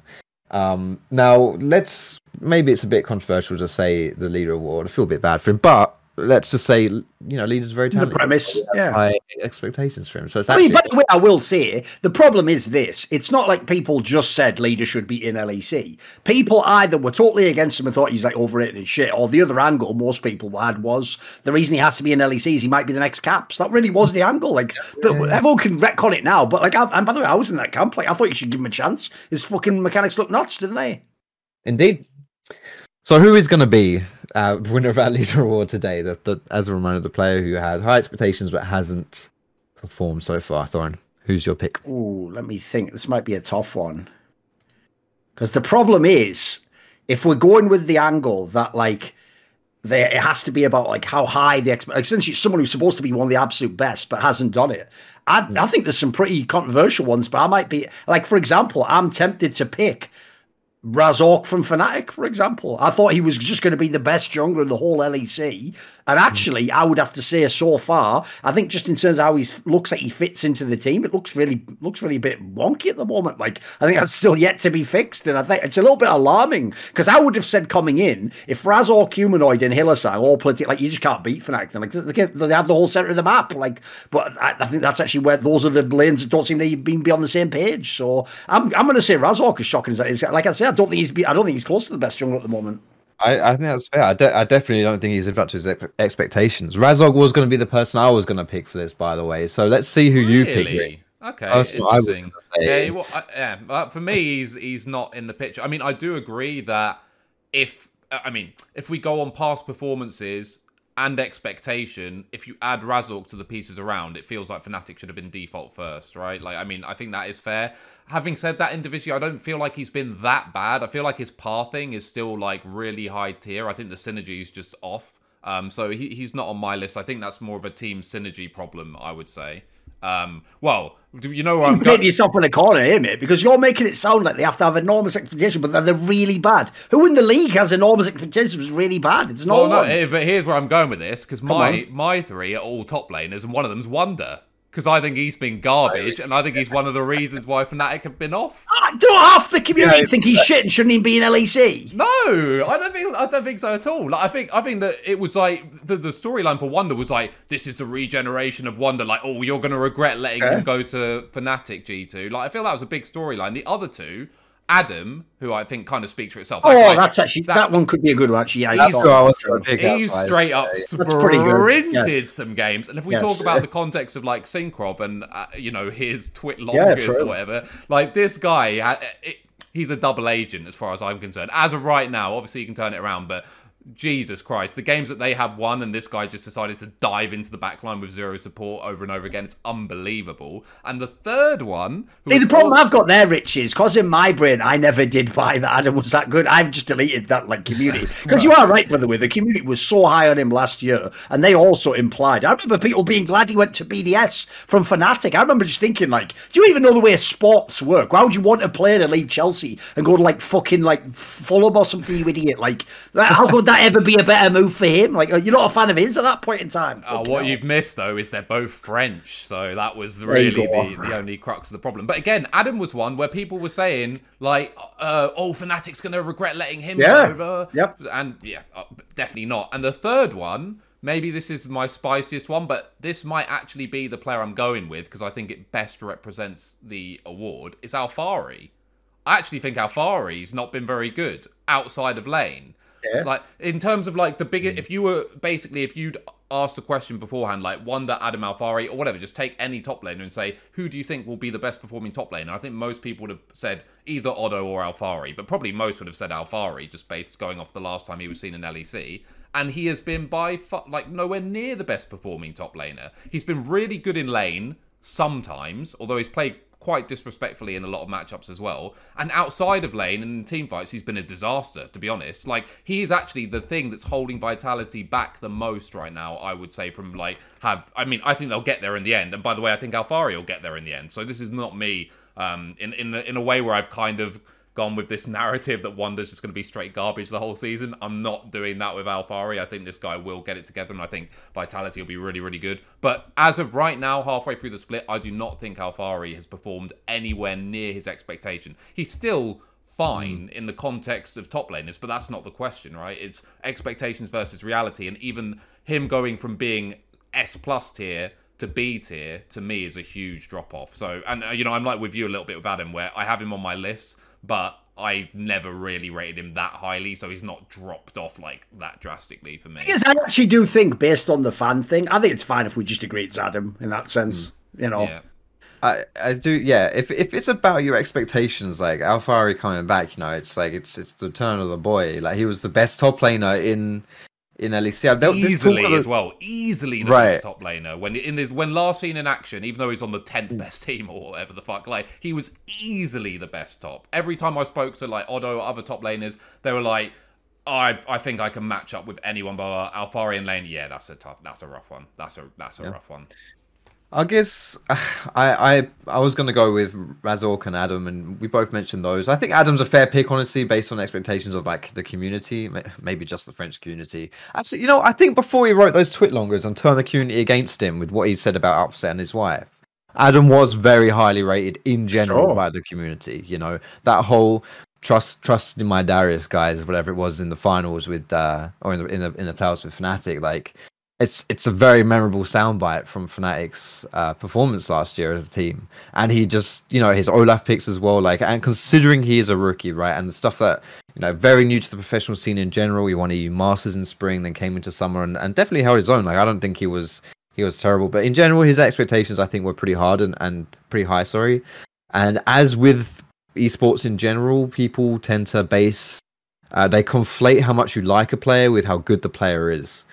Um, now let's maybe it's a bit controversial to say the Lider award. I feel a bit bad for him, but let's just say you know Lider's are very The talented. premise, yeah. High expectations for him. So it's I actually mean, by the way, I will say the problem is this: it's not like people just said Lider should be in LEC. People either were totally against him and thought he's like overrated and shit, or the other angle most people had was the reason he has to be in LEC is he might be the next Caps. That really was the angle. Like, but everyone can retcon it now. But like, I, and by the way, I was in that camp. Like, I thought you should give him a chance. His fucking mechanics look nuts, didn't they? Indeed. So who is going to be uh, winner of our Lider award today? The, the, as a reminder, the player who had high expectations but hasn't performed so far. Thorin, who's your pick? Ooh, let me think. This might be a tough one. Because the problem is, if we're going with the angle that like there it has to be about like how high the expect like since it's someone who's supposed to be one of the absolute best but hasn't done it. I, I think there's some pretty controversial ones, but I might be like, for example, I'm tempted to pick Razork from Fnatic, for example. I thought he was just going to be the best jungler in the whole LEC. And actually, I would have to say so far, I think just in terms of how he looks like he fits into the team, it looks really looks really a bit wonky at the moment. Like I think that's still yet to be fixed, and I think it's a little bit alarming because I would have said coming in if Razork, Humanoid, and Hylissang all played like you just can't beat Fnatic. Like they, have the whole center of the map. Like, but I, I, think that's actually where those are the lanes that don't seem to be, be on the same page. So I'm I'm going to say Razork is shocking. Like I said, I don't think he's be, I don't think he's close to the best jungler at the moment. I, I think that's fair. I, de- I definitely don't think he's lived up to his expectations. Razork was going to be the person I was going to pick for this, by the way. So let's see who really? you pick. Rick. Okay, That's interesting. Yeah, well, I, yeah. But for me, he's he's not in the picture. I mean, I do agree that if I mean if we go on past performances and expectation, if you add Razork to the pieces around, it feels like Fnatic should have been default first, right? Like, I mean, I think that is fair. Having said that, individually, I don't feel like he's been that bad. I feel like his pathing is still like really high tier. I think the synergy is just off. Um, so he, he's not on my list. I think that's more of a team synergy problem, I would say. Um, well, you know where I'm going. yourself in a corner here, mate, because you're making it sound like they have to have enormous expectations, but they're really bad. Who in the league has enormous expectations really bad? It's not. Well, no, but here's where I'm going with this because my my three are all top laners, and one of them's Wunder because I think he's been garbage, and I think he's one of the reasons why Fnatic have been off. Ah, do half the community yeah, think he's shit and shouldn't even be in LEC? No, I don't think I don't think so at all. Like, I think I think that it was like the, the storyline for Wunder was like this is the regeneration of Wunder. Like, oh, you're going to regret letting him go to Fnatic G two. Like, I feel that was a big storyline. The other two Adam, who I think kind of speaks for itself. Oh, that that's actually that, that, one could be a good one. Actually, yeah, he's, he's straight up sprinted yes. some games. And if we yes. talk about the context of like Cinkrof and uh, you know his twit longers yeah, or whatever, like this guy, uh, it, he's a double agent as far as I'm concerned. As of right now, obviously you can turn it around, but Jesus Christ, the games that they have won and this guy just decided to dive into the backline with zero support over and over again. It's unbelievable. And the third one. See, the problem I've got there, Rich, is because in my brain, I never did buy that Adam was that good. I've just deleted that like community. Because you are right, by the way, the community was so high on him last year. And they also implied. I remember people being glad he went to BDS from Fnatic. I remember just thinking, like, do you even know the way sports work? Why would you want a player to leave Chelsea and go to like fucking like Fulham or something, you idiot? Like, how could that? That ever be a better move for him? Like, you're not a fan of his at that point in time. Oh, what hell. you've missed though is they're both French, so that was really the, the only crux of the problem. But again, Adam was one where people were saying like, uh, "Oh, Fnatic's going to regret letting him yeah. go." Yep. And yeah, uh, definitely not. And the third one. Maybe this is my spiciest one, but this might actually be the player I'm going with because I think it best represents the award. It's Alphari. I actually think Alphari's not been very good outside of lane. Like in terms of like the biggest, mm. if you were basically if you'd asked the question beforehand, like Wunder Adam Alphari or whatever, just take any top laner and say who do you think will be the best performing top laner. I think most people would have said either Odo or Alphari, but probably most would have said Alphari just based going off the last time he was seen in LEC. And he has been by far, like nowhere near the best performing top laner. He's been really good in lane sometimes, although he's played quite disrespectfully in a lot of matchups as well. And outside of lane and team fights, he's been a disaster, to be honest. Like, he is actually the thing that's holding Vitality back the most right now, I would say, from like, have. I mean, I think they'll get there in the end. And by the way, I think Alphari will get there in the end. So this is not me um, in, in, in a way where I've kind of gone with this narrative that Wunder's just going to be straight garbage the whole season. I'm not doing that with Alphari. I think this guy will get it together, and I think Vitality will be really, really good. But as of right now, halfway through the split, I do not think Alphari has performed anywhere near his expectation. He's still fine mm. in the context of top laners, but that's not the question, right? It's expectations versus reality, and even him going from being S plus tier to B tier to me is a huge drop off. So, and uh, you know, I'm like with you a little bit with Adam, where I have him on my list, but I never really rated him that highly, so he's not dropped off like that drastically for me. Yes, I actually do think, based on the fan thing, I think it's fine if we just agree it's Adam in that sense. Mm. You know. Yeah. I, I do yeah if if it's about your expectations like Alphari coming back you know it's like it's it's the turn of the boy like he was the best top laner in in LEC. They'll, easily as well, easily the right. best top laner. When in this, when last seen in action, even though he's on the tenth mm. best team or whatever the fuck, like he was easily the best top. Every time I spoke to like Odo or other top laners, they were like, "I I think I can match up with anyone." But Alphari lane, yeah, that's a tough, that's a rough one. That's a that's a yeah. rough one. I guess I I, I was going to go with Razork and Adam, and we both mentioned those. I think Adam's a fair pick, honestly, based on expectations of like the community, maybe just the French community. Actually, you know, I think before he wrote those twit longers and turned the community against him with what he said about Upset and his wife, Adam was very highly rated in general sure. by the community. You know, that whole trust trust in my Darius guys, whatever it was in the finals with uh or in the in the in the playoffs with Fnatic, like it's it's a very memorable soundbite from Fnatic's uh, performance last year as a team, and he just you know his Olaf picks as well. Like, and considering he is a rookie, right, and the stuff that you know very new to the professional scene in general. He won EU Masters in spring, then came into summer, and, and definitely held his own. Like, I don't think he was he was terrible, but in general, his expectations I think were pretty hard and, and pretty high. Sorry, and as with esports in general, people tend to base uh, they conflate how much you like a player with how good the player is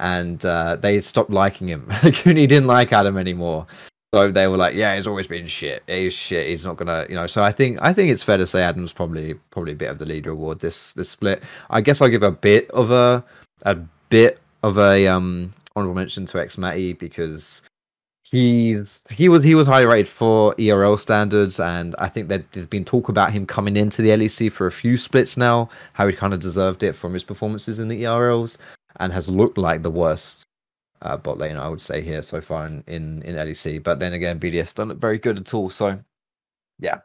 and uh, they stopped liking him. Cooney didn't like Adam anymore. So they were like, "Yeah, he's always been shit. He's shit. He's not gonna, you know." So I think I think it's fair to say Adam's probably probably a bit of the Lider award this this split. I guess I'll give a bit of a a bit of a um honorable mention to xMatty because he's he was he was highly rated for ERL standards, and I think that there's been talk about him coming into the LEC for a few splits now. How he kind of deserved it from his performances in the ERLs and has looked like the worst uh, bot lane, I would say here so far in, in in LEC. But then again, BDS don't look very good at all. So yeah.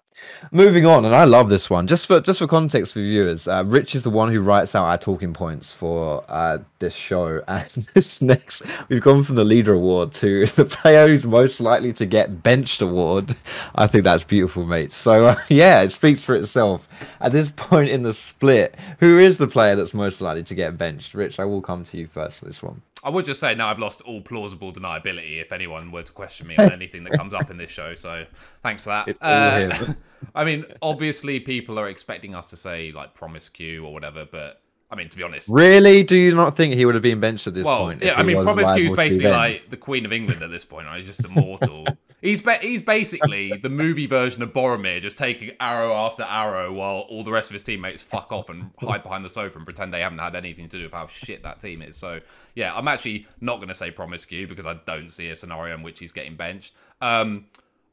Moving on, and I love this one. Just for just for context for viewers, uh, Rich is the one who writes out our talking points for uh, this show. And this next, we've gone from the Lider award to the player who's most likely to get benched award. I think that's beautiful, mate. So uh, yeah, it speaks for itself. At this point in the split, who is the player that's most likely to get benched? Rich, I will come to you first for this one. I would just say now I've lost all plausible deniability if anyone were to question me on anything that comes up in this show. So thanks for that. Uh, I mean, obviously people are expecting us to say like Promisq or whatever, but I mean, to be honest, really, do you not think he would have been benched at this well, point? Yeah, I mean, Promisq is basically like the Queen of England at this point. Right? He's just immortal. He's be- he's basically the movie version of Boromir, just taking arrow after arrow while all the rest of his teammates fuck off and hide behind the sofa and pretend they haven't had anything to do with how shit that team is. So yeah, I'm actually not going to say Promisq because I don't see a scenario in which he's getting benched. Um,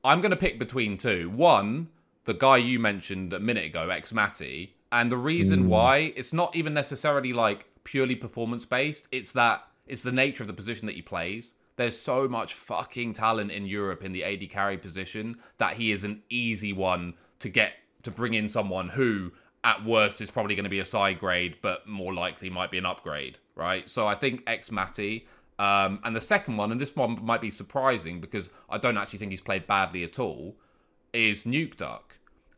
I'm going to pick between two. One, the guy you mentioned a minute ago, xMatty, and the reason mm. why it's not even necessarily like purely performance based. It's that it's the nature of the position that he plays. There's so much fucking talent in Europe in the AD carry position that he is an easy one to get to bring in someone who at worst is probably going to be a side grade, but more likely might be an upgrade, right? So I think xMatty. Um, and the second one, and this one might be surprising because I don't actually think he's played badly at all, is Nukeduck.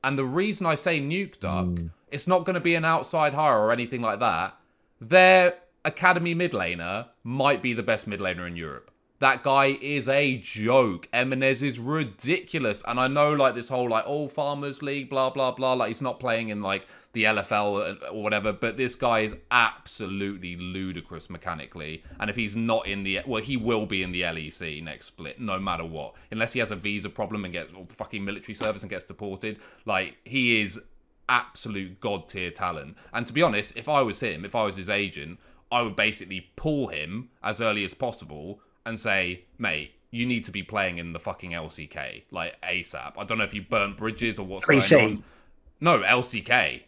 And the reason I say Nukeduck, mm. it's not going to be an outside hire or anything like that. Their academy mid laner might be the best mid laner in Europe. That guy is a joke. Emenes is ridiculous. And I know, like, this whole, like, all oh, Farmers League, blah, blah, blah. Like, he's not playing in, like, the LFL or whatever, but this guy is absolutely ludicrous mechanically. And if he's not in the, well, he will be in the LEC next split, no matter what. Unless he has a visa problem and gets fucking military service and gets deported. Like, he is absolute god tier talent. And to be honest, if I was him, if I was his agent, I would basically pull him as early as possible and say, mate, you need to be playing in the fucking LCK like ASAP. I don't know if you burnt bridges or what's 3C. going on. No, LCK.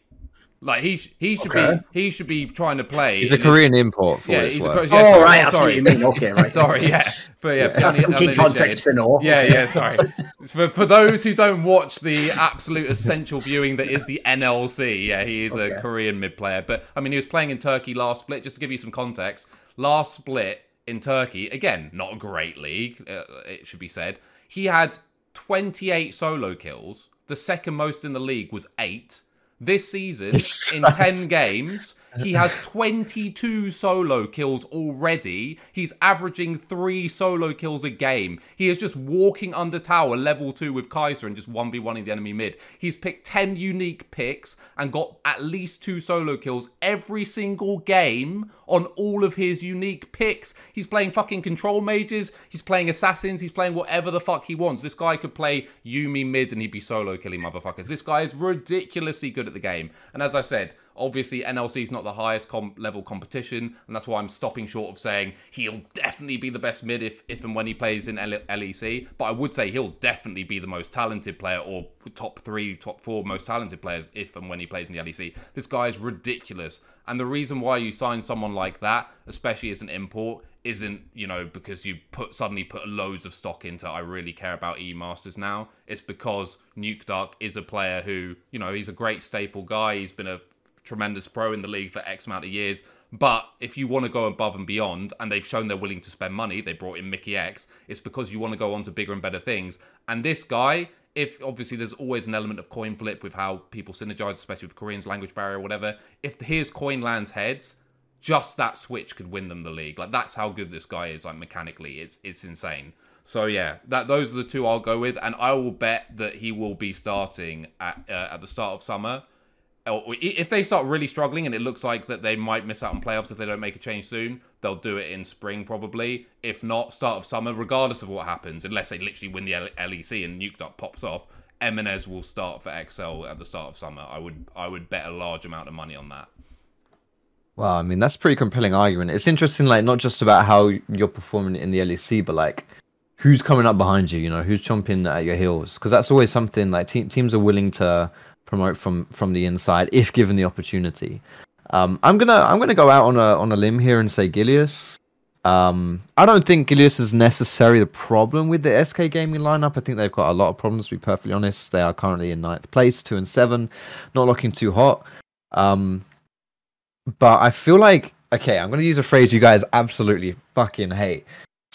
Like he he should okay. be he should be trying to play. He's a Korean his, import. For yeah, he's a, yeah, oh sorry, right, sorry. you mean. Okay, right. sorry, yeah, but yeah, yeah. context for no. Yeah, yeah, sorry. for for those who don't watch the absolute essential viewing that is the NLC, yeah, he is okay. a Korean mid player. But I mean, he was playing in Turkey last split. Just to give you some context, last split in Turkey, again, not a great league, uh, it should be said. He had 28 solo kills. The second most in the league was eight. This season, in 10 games, he has 22 solo kills already. He's averaging three solo kills a game. He is just walking under tower level two with Kaiser and just 1v1ing the enemy mid. He's picked 10 unique picks and got at least two solo kills every single game on all of his unique picks. He's playing fucking control mages. He's playing assassins. He's playing whatever the fuck he wants. This guy could play Yuumi mid and he'd be solo killing motherfuckers. This guy is ridiculously good at the game. And as I said, obviously NLC is not the highest com- level competition, and that's why I'm stopping short of saying he'll definitely be the best mid if, if and when he plays in LEC. But I would say he'll definitely be the most talented player or top three, top four most talented players if and when he plays in the LEC. This guy is ridiculous. And the reason why you sign someone like that, especially as an import, isn't you know because you put suddenly put loads of stock into I really care about E Masters now. It's because Nukeduck is a player who you know he's a great staple guy. He's been a tremendous pro in the league for X amount of years. But if you want to go above and beyond, and they've shown they're willing to spend money, they brought in Mikyx. It's because you want to go on to bigger and better things. And this guy, if obviously there's always an element of coin flip with how people synergize, especially with Korean's language barrier whatever. If his coin lands heads, just that switch could win them the league. Like that's how good this guy is. Like mechanically, it's it's insane. So yeah, that those are the two I'll go with, and I will bet that he will be starting at uh, at the start of summer. If they start really struggling and it looks like that they might miss out on playoffs if they don't make a change soon, they'll do it in spring probably. If not, start of summer, regardless of what happens, unless they literally win the LEC and Nukeduck pops off, Emenes will start for XL at the start of summer. I would I would bet a large amount of money on that. Well, I mean, that's a pretty compelling argument. It's interesting, like, not just about how you're performing in the LEC, but like, who's coming up behind you, you know, who's chomping at your heels. Because that's always something like te- teams are willing to promote from from the inside if given the opportunity. Um, I'm gonna I'm gonna go out on a on a limb here and say Gilius. Um, I don't think Gilius is necessarily the problem with the SK gaming lineup. I think they've got a lot of problems. To be perfectly honest, they are currently in ninth place, two and seven, not looking too hot. Um, but I feel like okay, I'm gonna use a phrase you guys absolutely fucking hate.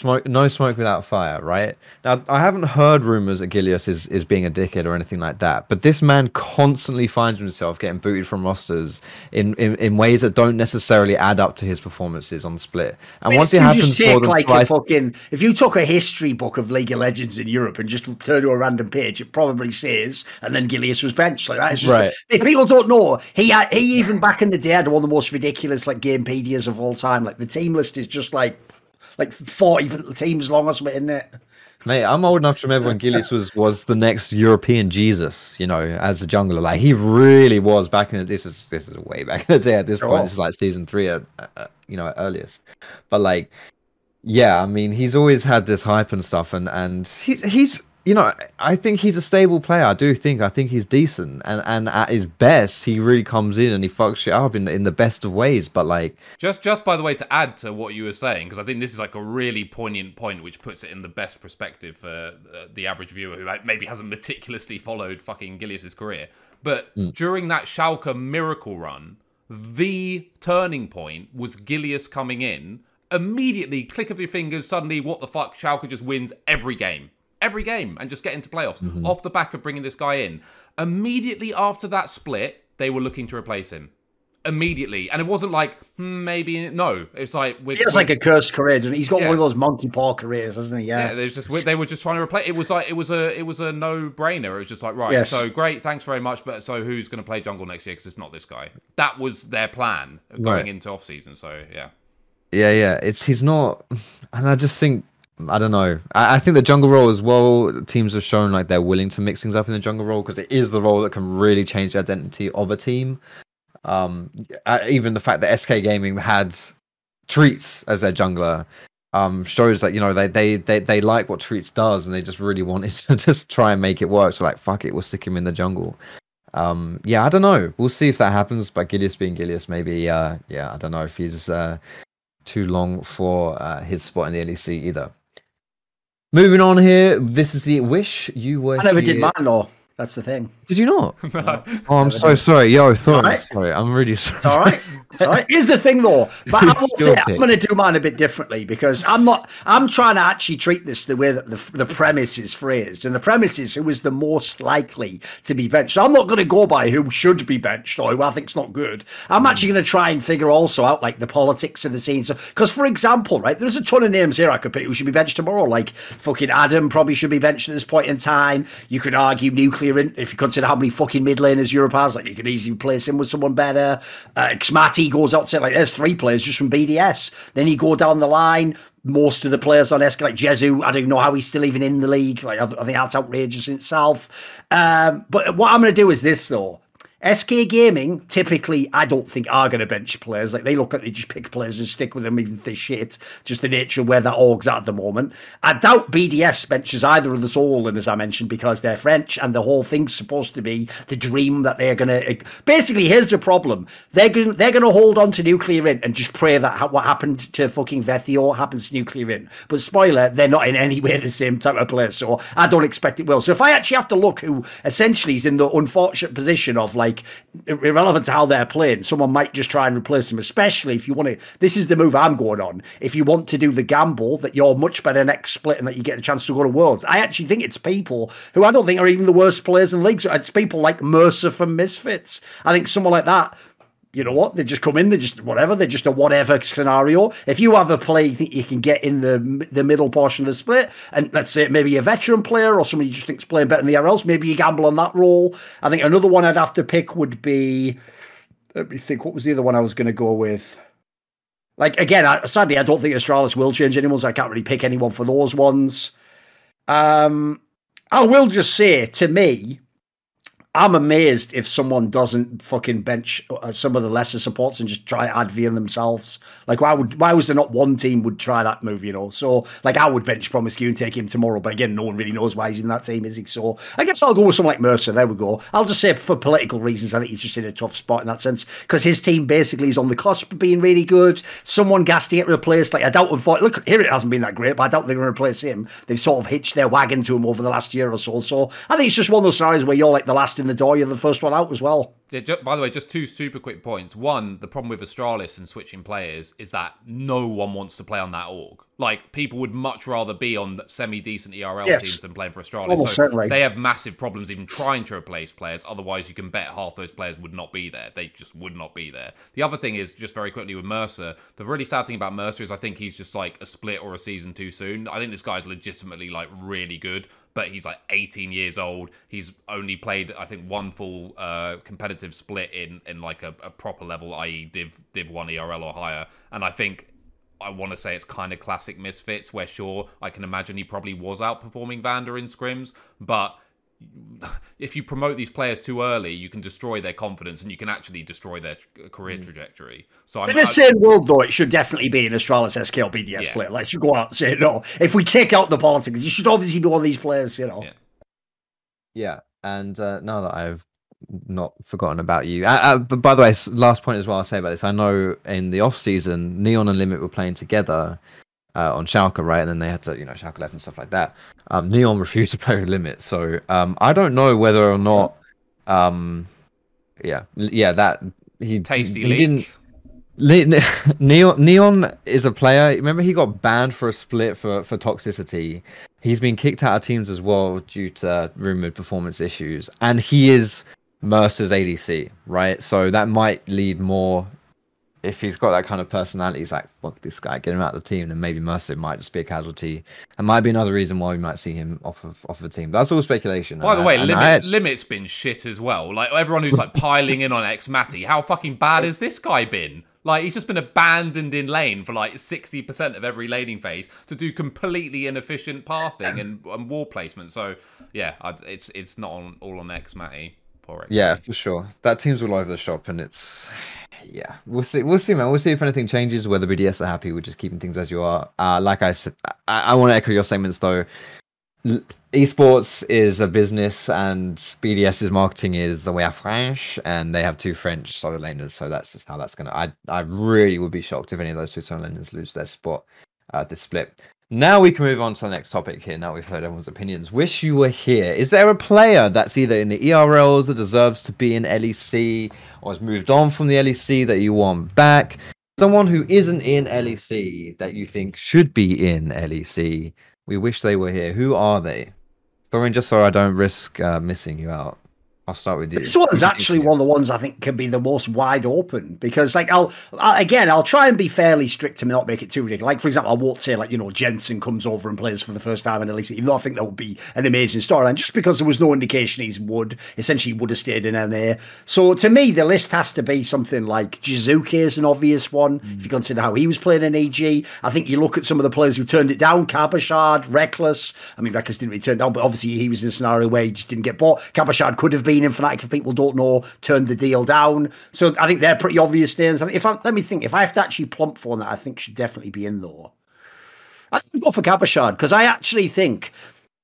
Smoke, no smoke without fire, right? Now, I haven't heard rumors that Gilius is, is being a dickhead or anything like that, but this man constantly finds himself getting booted from rosters in, in, in ways that don't necessarily add up to his performances on split. And I mean, once it happens, just take more like twice, a fucking, if you took a history book of League of Legends in Europe and just turn to a random page, it probably says, and then Gilius was benched. Like that just, Right. if people don't know, he had, he even back in the day had one of the most ridiculous like gamepedias of all time. Like the team list is just like like forty teams long or something, isn't it? Mate, I'm old enough to remember when Gilius was was the next European Jesus, you know, as a jungler. Like he really was back in the, this is this is way back in the day. At this Sure. point, this is like season three, uh, you know, earliest. But like, yeah, I mean, he's always had this hype and stuff, and and he's he's you know, I think he's a stable player. I do think I think he's decent, and and at his best, he really comes in and he fucks shit up in in the best of ways. But like, Just, just by the way, to add to what you were saying, because I think this is like a really poignant point, which puts it in the best perspective for uh, the average viewer who maybe hasn't meticulously followed fucking Gilius's career. But during that Schalke miracle run, the turning point was Gilius coming in immediately. Click of your fingers, suddenly, what the fuck? Schalke just wins every game. Every game and just get into playoffs off the back of bringing this guy in. Immediately after that split, they were looking to replace him immediately, and it wasn't like hmm, maybe no. It's like we're, He has we're- like a cursed career, doesn't he? He's got Yeah. one of those monkey paw careers, hasn't he? yeah. Yeah. There's just they were just trying to replace. It was like it was a it was a no brainer. It was just like right, Yes. so great, thanks very much. But so who's going to play jungle next year? Because it's not this guy. That was their plan going Right. into off season. So yeah, Yeah, yeah. It's he's not, and I just think I don't know. I, I think the jungle role as well. Teams have shown like they're willing to mix things up in the jungle role because it is the role that can really change the identity of a team. Um, even the fact that SK Gaming had Treatz as their jungler um shows that you know they they they, they like what Treatz does and they just really wanted to just try and make it work. So like fuck it, we'll stick him in the jungle. Um, yeah, I don't know. We'll see if that happens. But Gilius being Gilius, maybe. Uh, yeah, I don't know if he's uh too long for uh, his spot in the LEC either. Moving on here, this is the wish you were. I never did here- mine though. That's the thing. Did you not? No. Oh, I'm so sorry. Yo, sorry, Alright. sorry. I'm really sorry. It's all right. Right. Here's the thing, though. But I will say, I'm going to do mine a bit differently because I'm not. I'm trying to actually treat this the way that the the premise is phrased, and the premise is who is the most likely to be benched. So I'm not going to go by who should be benched or who I think's not good. I'm actually going to try and figure also out like the politics of the scene. So, because for example, right, there's a ton of names here I could pick who should be benched tomorrow. Like fucking Adam probably should be benched at this point in time. You could argue nuclear in, if you consider how many fucking mid laners Europe has. Like you could easily replace him with someone better. Uh, xMatty goes out to say, like there's three players just from BDS. Then you go down the line. Most of the players on SK, like Jezu, I don't know how he's still even in the league. Like I, I think that's outrageous in itself. Um, but what I'm going to do is this though. SK Gaming typically, I don't think are going to bench players. Like they look at they just pick players and stick with them even if they shit. Just the nature of where that org's at at the moment. I doubt BDS benches either of the Soul as I mentioned, because they're French and the whole thing's supposed to be the dream that they're going to. Eh, basically, here's the problem: they're going they're going to hold on to Nuclearint and just pray that what happened to fucking Vetheo happens to Nuclearint. But spoiler, they're not in any way the same type of player, so I don't expect it will. So if I actually have to look who essentially is in the unfortunate position of like like irrelevant to how they're playing, someone might just try and replace them. Especially if you want to. This is the move I'm going on. If you want to do the gamble that you're much better next split and that you get the chance to go to Worlds, I actually think it's people who I don't think are even the worst players in leagues. It's people like Mersa from Misfits. I think someone like that you know what? They just come in. They just whatever. They're just a whatever scenario. If you have a play you think you can get in the the middle portion of the split, and let's say maybe a veteran player or somebody you just think's playing better than the else, maybe you gamble on that role. I think another one I'd have to pick would be. Let me think. What was the other one I was going to go with? Like again, I, sadly, I don't think Astralis will change anyone, so I can't really pick anyone for those ones. Um, I will just say to me, I'm amazed if someone doesn't fucking bench uh, some of the lesser supports and just try Advienne themselves. Like, why would why was there not one team would try that move? You know, so like I would bench Promisq and take him tomorrow, but again, no one really knows why he's in that team, is he? So I guess I'll go with someone like Mersa. There we go. I'll just say for political reasons, I think he's just in a tough spot in that sense because his team basically is on the cusp of being really good. Someone gas to get replaced. Like I doubt. Look, here it hasn't been that great, but I doubt they're going to replace him. They've sort of hitched their wagon to him over the last year or so. So I think it's just one of those scenarios where you're like the last in the door, you're the first one out as well. Yeah, just, by the way, just two super quick points. One, the problem with Astralis and switching players is that no one wants to play on that org. Like, people would much rather be on semi decent ERL yes. teams than playing for Astralis. Almost oh, so certainly. they have massive problems even trying to replace players. Otherwise, you can bet half those players would not be there. They just would not be there. The other thing is, just very quickly with Mersa, the really sad thing about Mersa is I think he's just like a split or a season too soon. I think this guy's legitimately like really good but he's like 18 years old. He's only played, I think, one full uh, competitive split in in like a, a proper level, i.e., Div Div One ERL or higher. And I think I want to say it's kind of classic misfits, where sure, I can imagine he probably was outperforming Vander in scrims, but if you promote these players too early, you can destroy their confidence and you can actually destroy their career mm. trajectory. So I'm, in the same world, though, it should definitely be an Astralis SKL BDS yeah. player. Let's go out and say no. If we kick out the politics, you should obviously be one of these players. You know. Yeah. Yeah, and uh, now that I've not forgotten about you, uh, uh, but by the way, last point as well, I'll say about this. I know in the off season, Neon and Limit were playing together uh, on Schalke, right? And then they had to, you know, Schalke left and stuff like that. Um, Neon refused to play with Limit, so um, I don't know whether or not, um, yeah, yeah, that he tasty he leak. didn't. Neon Neon is a player. Remember, he got banned for a split for for toxicity. He's been kicked out of teams as well due to rumored performance issues, and he is Mersa's ADC, right? So that might lead more if he's got that kind of personality, he's like, fuck this guy, get him out of the team, then maybe Mersa might just be a casualty. And might be another reason why we might see him off of off of the team. But that's all speculation. By the way, Limit, actually... Limit's been shit as well. Like everyone who's like piling in on xMatty, how fucking bad has this guy been? Like he's just been abandoned in lane for like sixty percent of every laning phase to do completely inefficient pathing and, and wall placement. So yeah, it's it's not all on, all on Yeah, for sure. That team's all over the shop, and it's yeah, we'll see. We'll see, man. We'll see if anything changes. Whether BDS are happy with just keeping things as you are. Uh, like I said, I, I want to echo your statements though. Esports is a business, and BDS's marketing is the way à French, and they have two French solo laners, so that's just how that's gonna. I I really would be shocked if any of those two solo laners lose their spot uh, this split. Now we can move on to the next topic here. Now we've heard everyone's opinions. Wish you were here. Is there a player that's either in the ERLs that deserves to be in LEC or has moved on from the LEC that you want back? Someone who isn't in LEC that you think should be in LEC. We wish they were here. Who are they? Thorin, just so I don't risk uh, missing you out. I'll start with you. This one's actually one of the ones I think can be the most wide open because, like, I'll, I, again, I'll try and be fairly strict to not make it too ridiculous. Like, for example, I won't say like you know Jensen comes over and plays for the first time in league, even though I think that would be an amazing storyline. Just because there was no indication he's would essentially would have stayed in NA. So to me, the list has to be something like Jiizuke is an obvious one mm. if you consider how he was playing in EG. I think you look at some of the players who turned it down: Cabochard, Rekkles. I mean, Rekkles didn't really turn down, but obviously he was in a scenario where he just didn't get bought. Cabochard could have been and if people don't know, turned the deal down. So I think they're pretty obvious names. If I let me think, if I have to actually plump for that, I think should definitely be in though. I think go for Cabochard because I actually think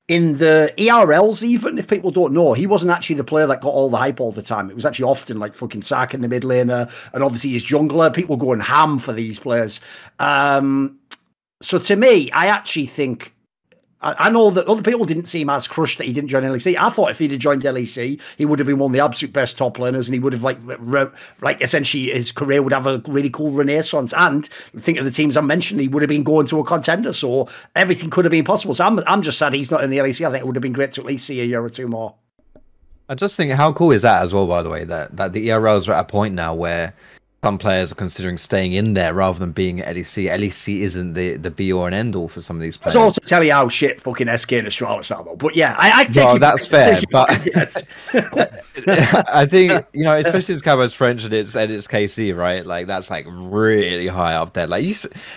in the ERLs, even if people don't know, he wasn't actually the player that got all the hype all the time. It was actually often like fucking Saken the mid laner, and obviously his jungler. People going ham for these players. Um, so to me, I actually think I, know that other people didn't seem as crushed that he didn't join LEC. I thought if he'd have joined LEC, he would have been one of the absolute best top laners, and he would have like re- like essentially his career would have a really cool renaissance. And think of the teams I mentioned, he would have been going to a contender, so everything could have been possible. So I'm I'm just sad he's not in the LEC. I think it would have been great to at least see a year or two more. I just think how cool is that as well, by the way, that that the ERLs are at a point now where some players are considering staying in there rather than being at LEC. LEC isn't the, the be all and end all for some of these players. It's also tell you how shit fucking SK and Astralis are though. But yeah, I, I take well, you, that's fair. But I think you know, especially as Cabo's French and it's and it's KC, right? Like that's like really high up there. Like you,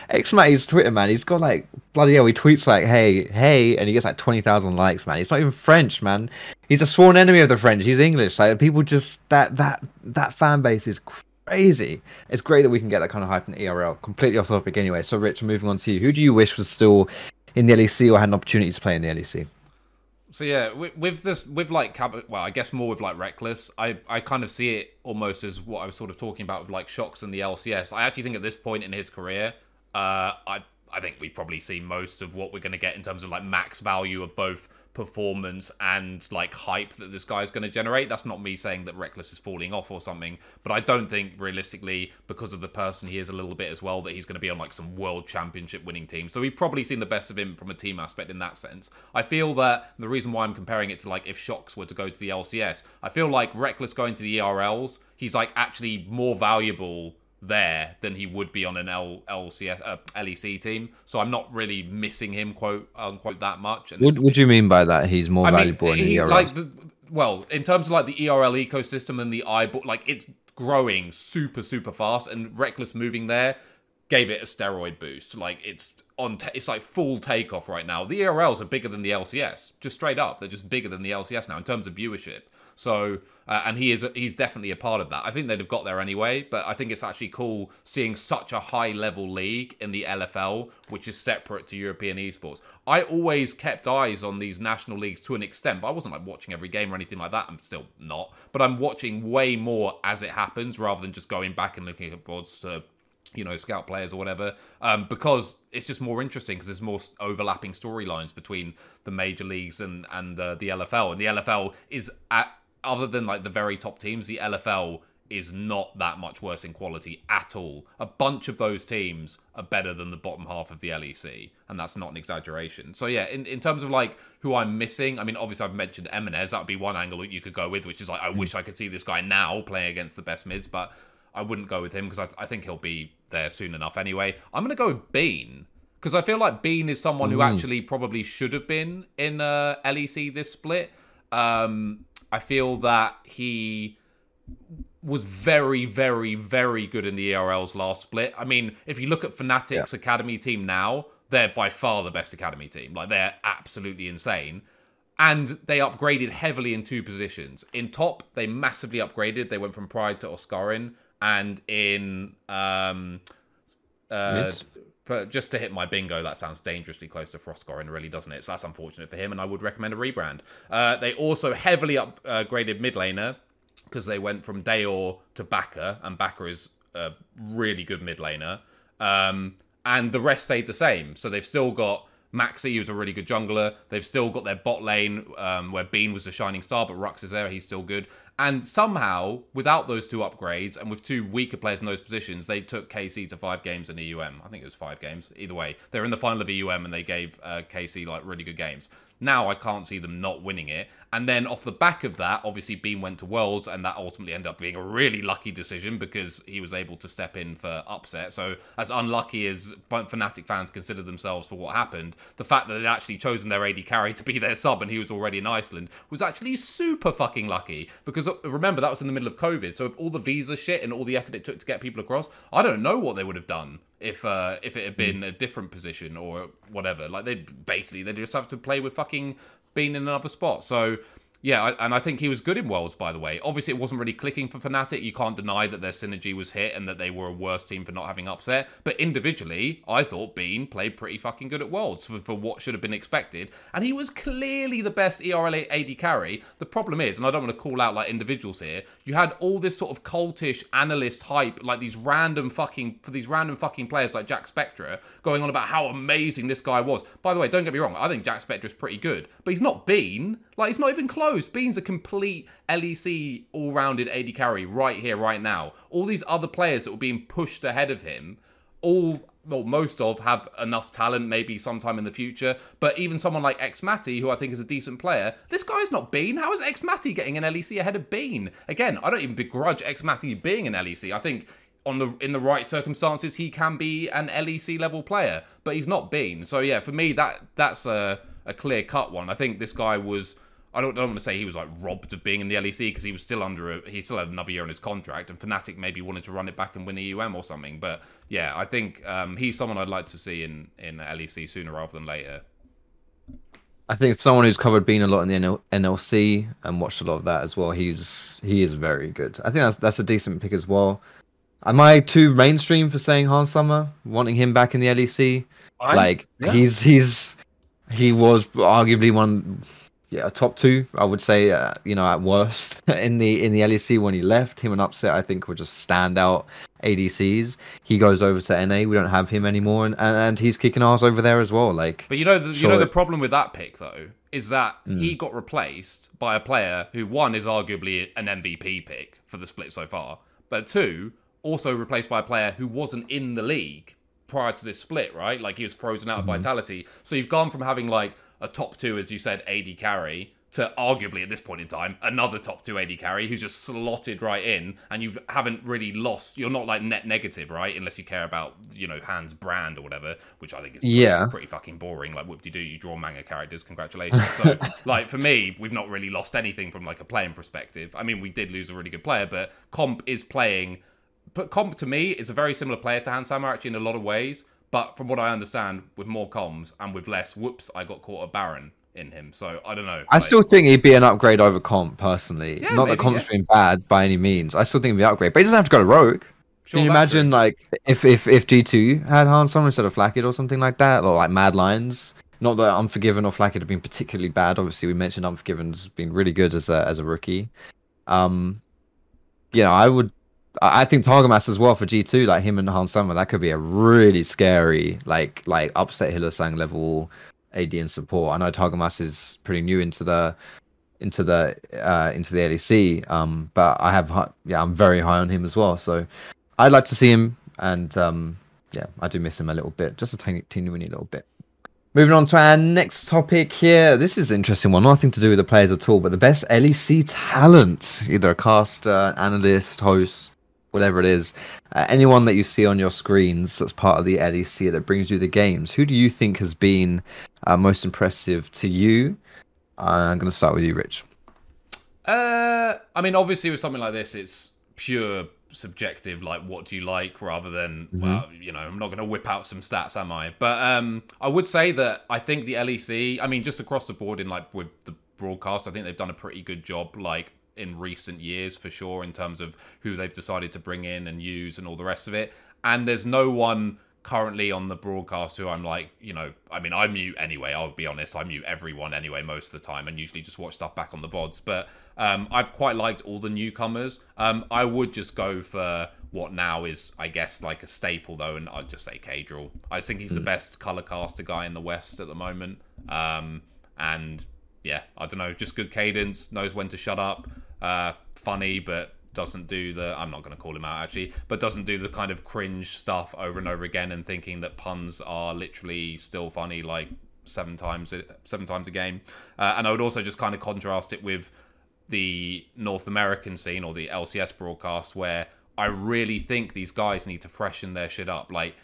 X his Twitter man, he's got like bloody hell. He tweets like, "Hey, hey," and he gets like twenty thousand likes, man. He's not even French, man. He's a sworn enemy of the French. He's English. Like people just that that that fan base is crazy. It's great that we can get that kind of hype in ERL. Completely off topic anyway. So, Rich, moving on to you. Who do you wish was still in the LEC or had an opportunity to play in the LEC? So yeah, with, with this, with like well, I guess more with like Rekkles. I I kind of see it almost as what I was sort of talking about with like shocks and the LCS. I actually think at this point in his career, uh, I I think we probably see most of what we're going to get in terms of like max value of both performance and like hype that this guy is going to generate. That's not me saying that Rekkles is falling off or something, but I don't think realistically, because of the person he is a little bit as well, that he's going to be on like some world championship winning team. So we've probably seen the best of him from a team aspect in that sense. I feel that the reason why I'm comparing it to like if Shocks were to go to the LCS, I feel like Rekkles going to the ERLs, he's like actually more valuable there than he would be on an L, LCS uh, LEC team. So I'm not really missing him quote unquote that much. And what What do you mean by that? He's more I valuable mean, in he, the ERL. Like the, well, in terms of like the ERL ecosystem and the eyeball, like it's growing super super fast, and Rekkles moving there gave it a steroid boost. Like it's on, t- it's like full takeoff right now. The ERLs are bigger than the LCS, just straight up. They're just bigger than the LCS now in terms of viewership. So, uh, and he is he's definitely a part of that. I think they'd have got there anyway, but I think it's actually cool seeing such a high level league in the LFL, which is separate to European esports. I always kept eyes on these national leagues to an extent, but I wasn't like watching every game or anything like that. I'm still not, but I'm watching way more as it happens rather than just going back and looking at boards to you know, scout players or whatever, um, because it's just more interesting because there's more overlapping storylines between the major leagues and and uh, the LFL, and the LFL is at other than like the very top teams, the LFL is not that much worse in quality at all. A bunch of those teams are better than the bottom half of the LEC, and that's not an exaggeration. So yeah, in, in terms of like who I'm missing, I mean obviously I've mentioned Emenes, that would be one angle that you could go with, which is like I mm. wish I could see this guy now playing against the best mids, but I wouldn't go with him because I, I think he'll be there soon enough anyway. I'm gonna go with Bean. Because I feel like Bean is someone mm. who actually probably should have been in uh, LEC this split. Um, I feel that he was very, very, very good in the ERL's last split. I mean, if you look at Fnatic's yeah. academy team now, they're by far the best academy team. Like they're absolutely insane. And they upgraded heavily in two positions. In top, they massively upgraded. They went from Pride to Oscarinin. And in um uh, for just to hit my bingo, that sounds dangerously close to Frostgorin, really, doesn't it? So that's unfortunate for him, and I would recommend a rebrand. Uh, they also heavily upgraded mid laner because they went from Dajor to Baka, and Baka is a really good mid laner. Um, and the rest stayed the same. So they've still got Maxi, who's a really good jungler. They've still got their bot lane um, where Bean was the shining star, but Rhuckz is there. He's still good. And somehow, without those two upgrades and with two weaker players in those positions, they took KC to five games in EUM. I think it was five games. Either way, they're in the final of EUM and they gave uh, KC like really good games. Now I can't see them not winning it. And then off the back of that, obviously Bean went to Worlds, and that ultimately ended up being a really lucky decision because he was able to step in for upset. So as unlucky as Fnatic fans consider themselves for what happened, the fact that they'd actually chosen their AD carry to be their sub and he was already in Iceland was actually super fucking lucky. Because uh, remember that was in the middle of COVID, so all the visa shit and all the effort it took to get people across, I don't know what they would have done if uh, if it had been a different position or whatever. Like they basically they just have to play with fucking being in another spot. So Yeah, and I think he was good in Worlds, by the way. Obviously, it wasn't really clicking for Fnatic. You can't deny that their synergy was hit and that they were a worse team for not having upset. But individually, I thought Bean played pretty fucking good at Worlds for, for what should have been expected. And he was clearly the best ERL AD carry. The problem is, and I don't want to call out like individuals here, you had all this sort of cultish analyst hype, like these random fucking, for these random fucking players like Jackspektra, going on about how amazing this guy was. By the way, don't get me wrong, I think Jackspektra's pretty good, but he's not Bean. Like, he's not even close. Bean's a complete LEC all rounded AD carry right here, right now. All these other players that were being pushed ahead of him, all, well, most of have enough talent maybe sometime in the future. But even someone like Xmatty, who I think is a decent player, this guy's not Bean. How is Xmatty getting an LEC ahead of Bean? Again, I don't even begrudge Xmatty being an LEC. I think on the in the right circumstances he can be an LEC level player, but he's not Bean. So yeah, for me that that's a a clear cut one. I think this guy was. I don't, I don't want to say he was like robbed of being in the LEC because he was still under a, he still had another year on his contract and Fnatic maybe wanted to run it back and win the EUM or something. But yeah, I think um, he's someone I'd like to see in in LEC sooner rather than later. I think someone who's covered Bean a lot in the NL- NLC and watched a lot of that as well. He's he is very good. I think that's that's a decent pick as well. Am I too mainstream for saying Hans Sama, wanting him back in the LEC? Fine. Like Yeah. he's he's he was arguably one yeah a top two I would say uh, you know at worst in the in the LEC when he left him and Upset I think were just standout ADCs. He goes over to NA. We don't have him anymore, and and, and he's kicking ass over there as well. Like But you know, the, you know the problem with that pick though is that Hmm. he got replaced by a player who one is arguably an MVP pick for the split so far, but two also replaced by a player who wasn't in the league prior to this split, right? Like he was frozen out of Mm-hmm. Vitality. So you've gone from having like a top two, as you said, AD carry. To arguably at this point in time, another top two AD carry who's just slotted right in, and you haven't really lost. You're not like net negative, right? Unless you care about you know Hans brand or whatever, which I think is Yeah. pretty fucking boring. Like, whoop de doo, you draw manga characters. Congratulations. So, like, for me, we've not really lost anything from like a playing perspective. I mean, we did lose a really good player, but Comp is playing. But Comp to me is a very similar player to Hans Sama actually in a lot of ways. But from what I understand, with more comms and with less, whoops, I got caught a Baron in him. So I don't know. I like- still think he'd be an upgrade over Comp personally. Yeah, Not maybe, that Comp's yeah. been bad by any means. I still think he'd be an upgrade, but he doesn't have to go to Rogue. Sure, Can you imagine true. like if if if G two had Hans Sama instead of Flakked or something like that, or like Mad Lions? Not that Unforgiven or Flakked have been particularly bad. Obviously, we mentioned Unforgiven's been really good as a as a rookie. Um, you know, I would. I think Targamas as well for G two, like him and Hans Sama, that could be a really scary, like like upset Hylissang level AD and support. I know Targamas is pretty new into the into the uh into the LEC, um, but I have yeah, I'm very high on him as well. So I'd like to see him, and um, yeah, I do miss him a little bit, just a tiny, teeny, weeny little bit. Moving on to our next topic here. This is an interesting one. Nothing to do with the players at all, but the best LEC talent, either a caster, analyst, host, whatever it is, uh, anyone that you see on your screens that's part of the LEC that brings you the games. Who do you think has been uh, most impressive to you? Uh, I'm going to start with you, Rich. Uh, I mean, obviously, with something like this, it's pure subjective. Like, what do you like, rather than well, you know, I'm not going to whip out some stats, am I? But um, I would say that I think the LEC. I mean, just across the board in like with the broadcast, I think they've done a pretty good job. Like in recent years, for sure, in terms of who they've decided to bring in and use and all the rest of it. And there's no one currently on the broadcast who I'm like, you know, I mean, I mute anyway. I'll be honest, I mute everyone anyway most of the time, and usually just watch stuff back on the vods. But um, I've quite liked all the newcomers. Um, I would just go for what now is, I guess, like a staple though, and I'd just say Caedrel. I think he's the best color caster guy in the West at the moment. Um, and yeah, I don't know, just good cadence, knows when to shut up, uh, funny, but doesn't do the I'm not going to call him out actually, but doesn't do the kind of cringe stuff over and over again and thinking that puns are literally still funny like seven times seven times a game. Uh, and I would also just kind of contrast it with the North American scene or the LCS broadcast where I really think these guys need to freshen their shit up. Like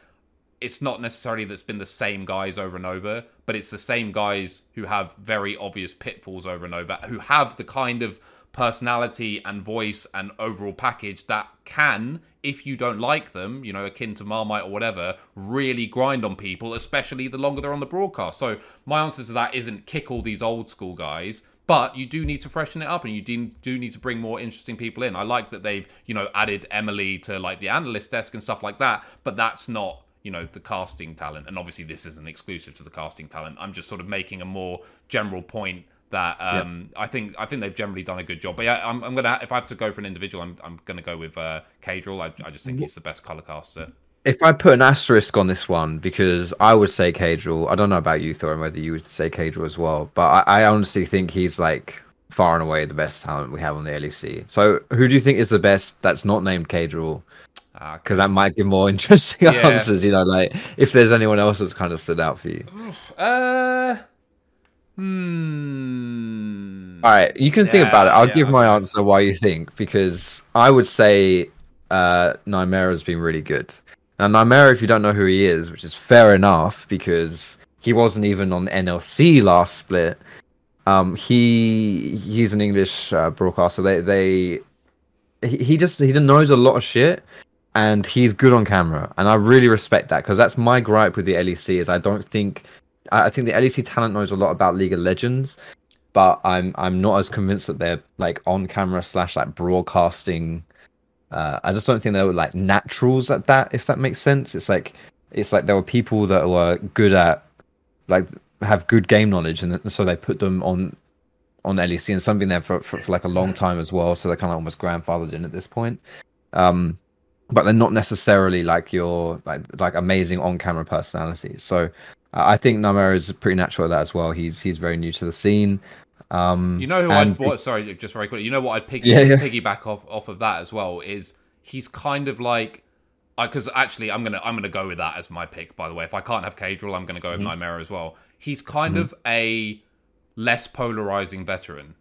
it's not necessarily that's been the same guys over and over, but it's the same guys who have very obvious pitfalls over and over, who have the kind of personality and voice and overall package that can, if you don't like them, you know, akin to Marmite or whatever, really grind on people, especially the longer they're on the broadcast. So my answer to that isn't kick all these old school guys. but you do need to freshen it up and you do, need to bring more interesting people in. I like that they've, you know, added Emily to like the analyst desk and stuff like that, but that's not you know the casting talent and obviously this isn't exclusive to the casting talent i'm just sort of making a more general point that um, I think I think they've generally done a good job. But yeah, I'm, I'm gonna if I have to go for an individual, I'm I'm gonna go with uh. I, I just think he's the best color caster. If I put an asterisk on this one, because I would say Caedrel. I don't know about you, Thor, and whether you would say Caedrel as well, but I, I honestly think he's like far and away the best talent we have on the LEC. So who do you think is the best that's not named Caedrel? Because uh, that might give more interesting yeah. answers, you know, like if there's anyone else that's kind of stood out for you. Uh, Hmm. All right, you can yeah, think about it. I'll yeah, give my answer while you think because I would say uh, Nymera's been really good. Now, Nymera, if you don't know who he is, which is fair enough because he wasn't even on NLC last split. Um, he he's an English uh, broadcaster. They they he, he just he knows a lot of shit and he's good on camera and i really respect that because that's my gripe with the lec is i don't think I think the LEC talent knows a lot about League of Legends, but I'm I'm not as convinced that they're like on camera slash like broadcasting. Uh, I just don't think they were like naturals at that. If that makes sense, it's like it's like there were people that were good at like have good game knowledge, and so they put them on on LEC and something there for, for, for like a long time as well. So they're kind of almost grandfathered in at this point. Um, but they're not necessarily like your like like amazing on camera personalities. So I think Nymera is pretty natural at that as well. He's he's very new to the scene. Um, you know who. I'd what, sorry, just very quickly. You know what I'd piggy, yeah, yeah. piggyback off off of that as well is he's kind of like because actually I'm gonna I'm gonna go with that as my pick. By the way, if I can't have Caedrel, I'm gonna go with mm-hmm. Nymera as well. He's kind mm-hmm. of a less polarizing veteran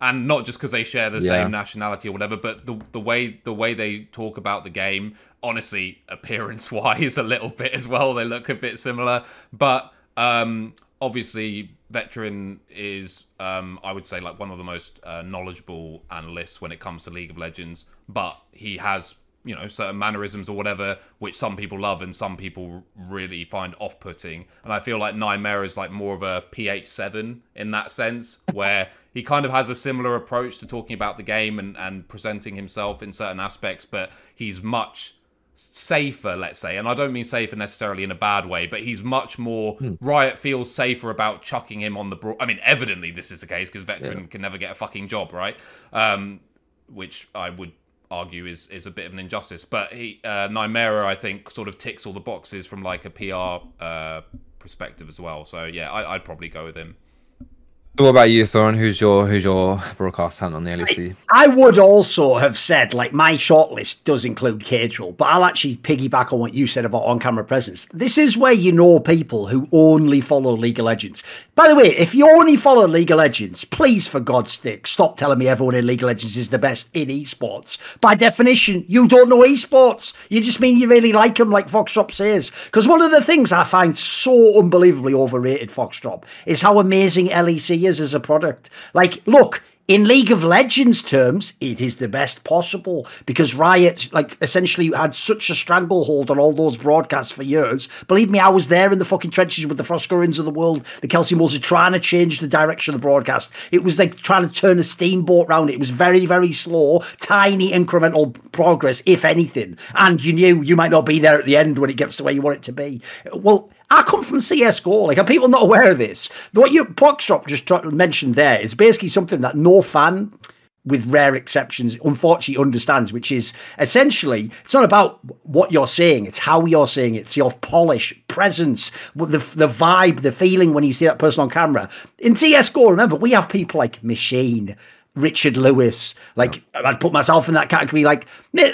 and not just because they share the yeah. same nationality or whatever, but the the way the way they talk about the game, honestly, appearance wise, a little bit as well. They look a bit similar, but um, obviously, veteran is um, I would say like one of the most uh, knowledgeable analysts when it comes to League of Legends, but he has you know certain mannerisms or whatever which some people love and some people really find off-putting. And i feel like nymera is like more of a ph7 in that sense where he kind of has a similar approach to talking about the game and, and presenting himself in certain aspects but he's much safer let's say and i don't mean safer necessarily in a bad way but he's much more hmm. riot feels safer about chucking him on the bro- i mean evidently this is the case because veteran yeah. can never get a fucking job right um, which i would argue is is a bit of an injustice. But he uh, Nymera, I think, sort of ticks all the boxes from like a PR uh, perspective as well. So yeah, I, would probably go with him. What about you, Thorin? Who's your who's your broadcast hand on the LEC? I, I, would also have said like my shortlist does include Caedrel, but I'll actually piggyback on what you said about on-camera presence. This is where you know people who only follow League of Legends. By the way, if you only follow League of Legends, please for God's sake, stop telling me everyone in League of Legends is the best in esports. By definition, you don't know esports. You just mean you really like them, like Foxdrop says. Because one of the things I find so unbelievably overrated, Foxdrop, is how amazing LEC is as a product. Like, look, in League of Legends terms, it is the best possible because Riot, like, essentially had such a stranglehold on all those broadcasts for years. Believe me, I was there in the fucking trenches with the Froskurinns of the world, the Kelsey Mosers, trying to change the direction of the broadcast. It was like trying to turn a steamboat round. It was very, very slow, tiny incremental progress, if anything. And you knew you might not be there at the end when it gets to where you want it to be. Well, I come from CSGO. Like, are people not aware of this? What you Foxdrop just mentioned there is basically something that no fan, with rare exceptions, unfortunately understands, which is essentially it's not about what you're saying, it's how you're saying it. It's your polish, presence, the the vibe, the feeling when you see that person on camera. In CSGO, remember, we have people like Machine, Richard Lewis. Like I'd put myself in that category. Like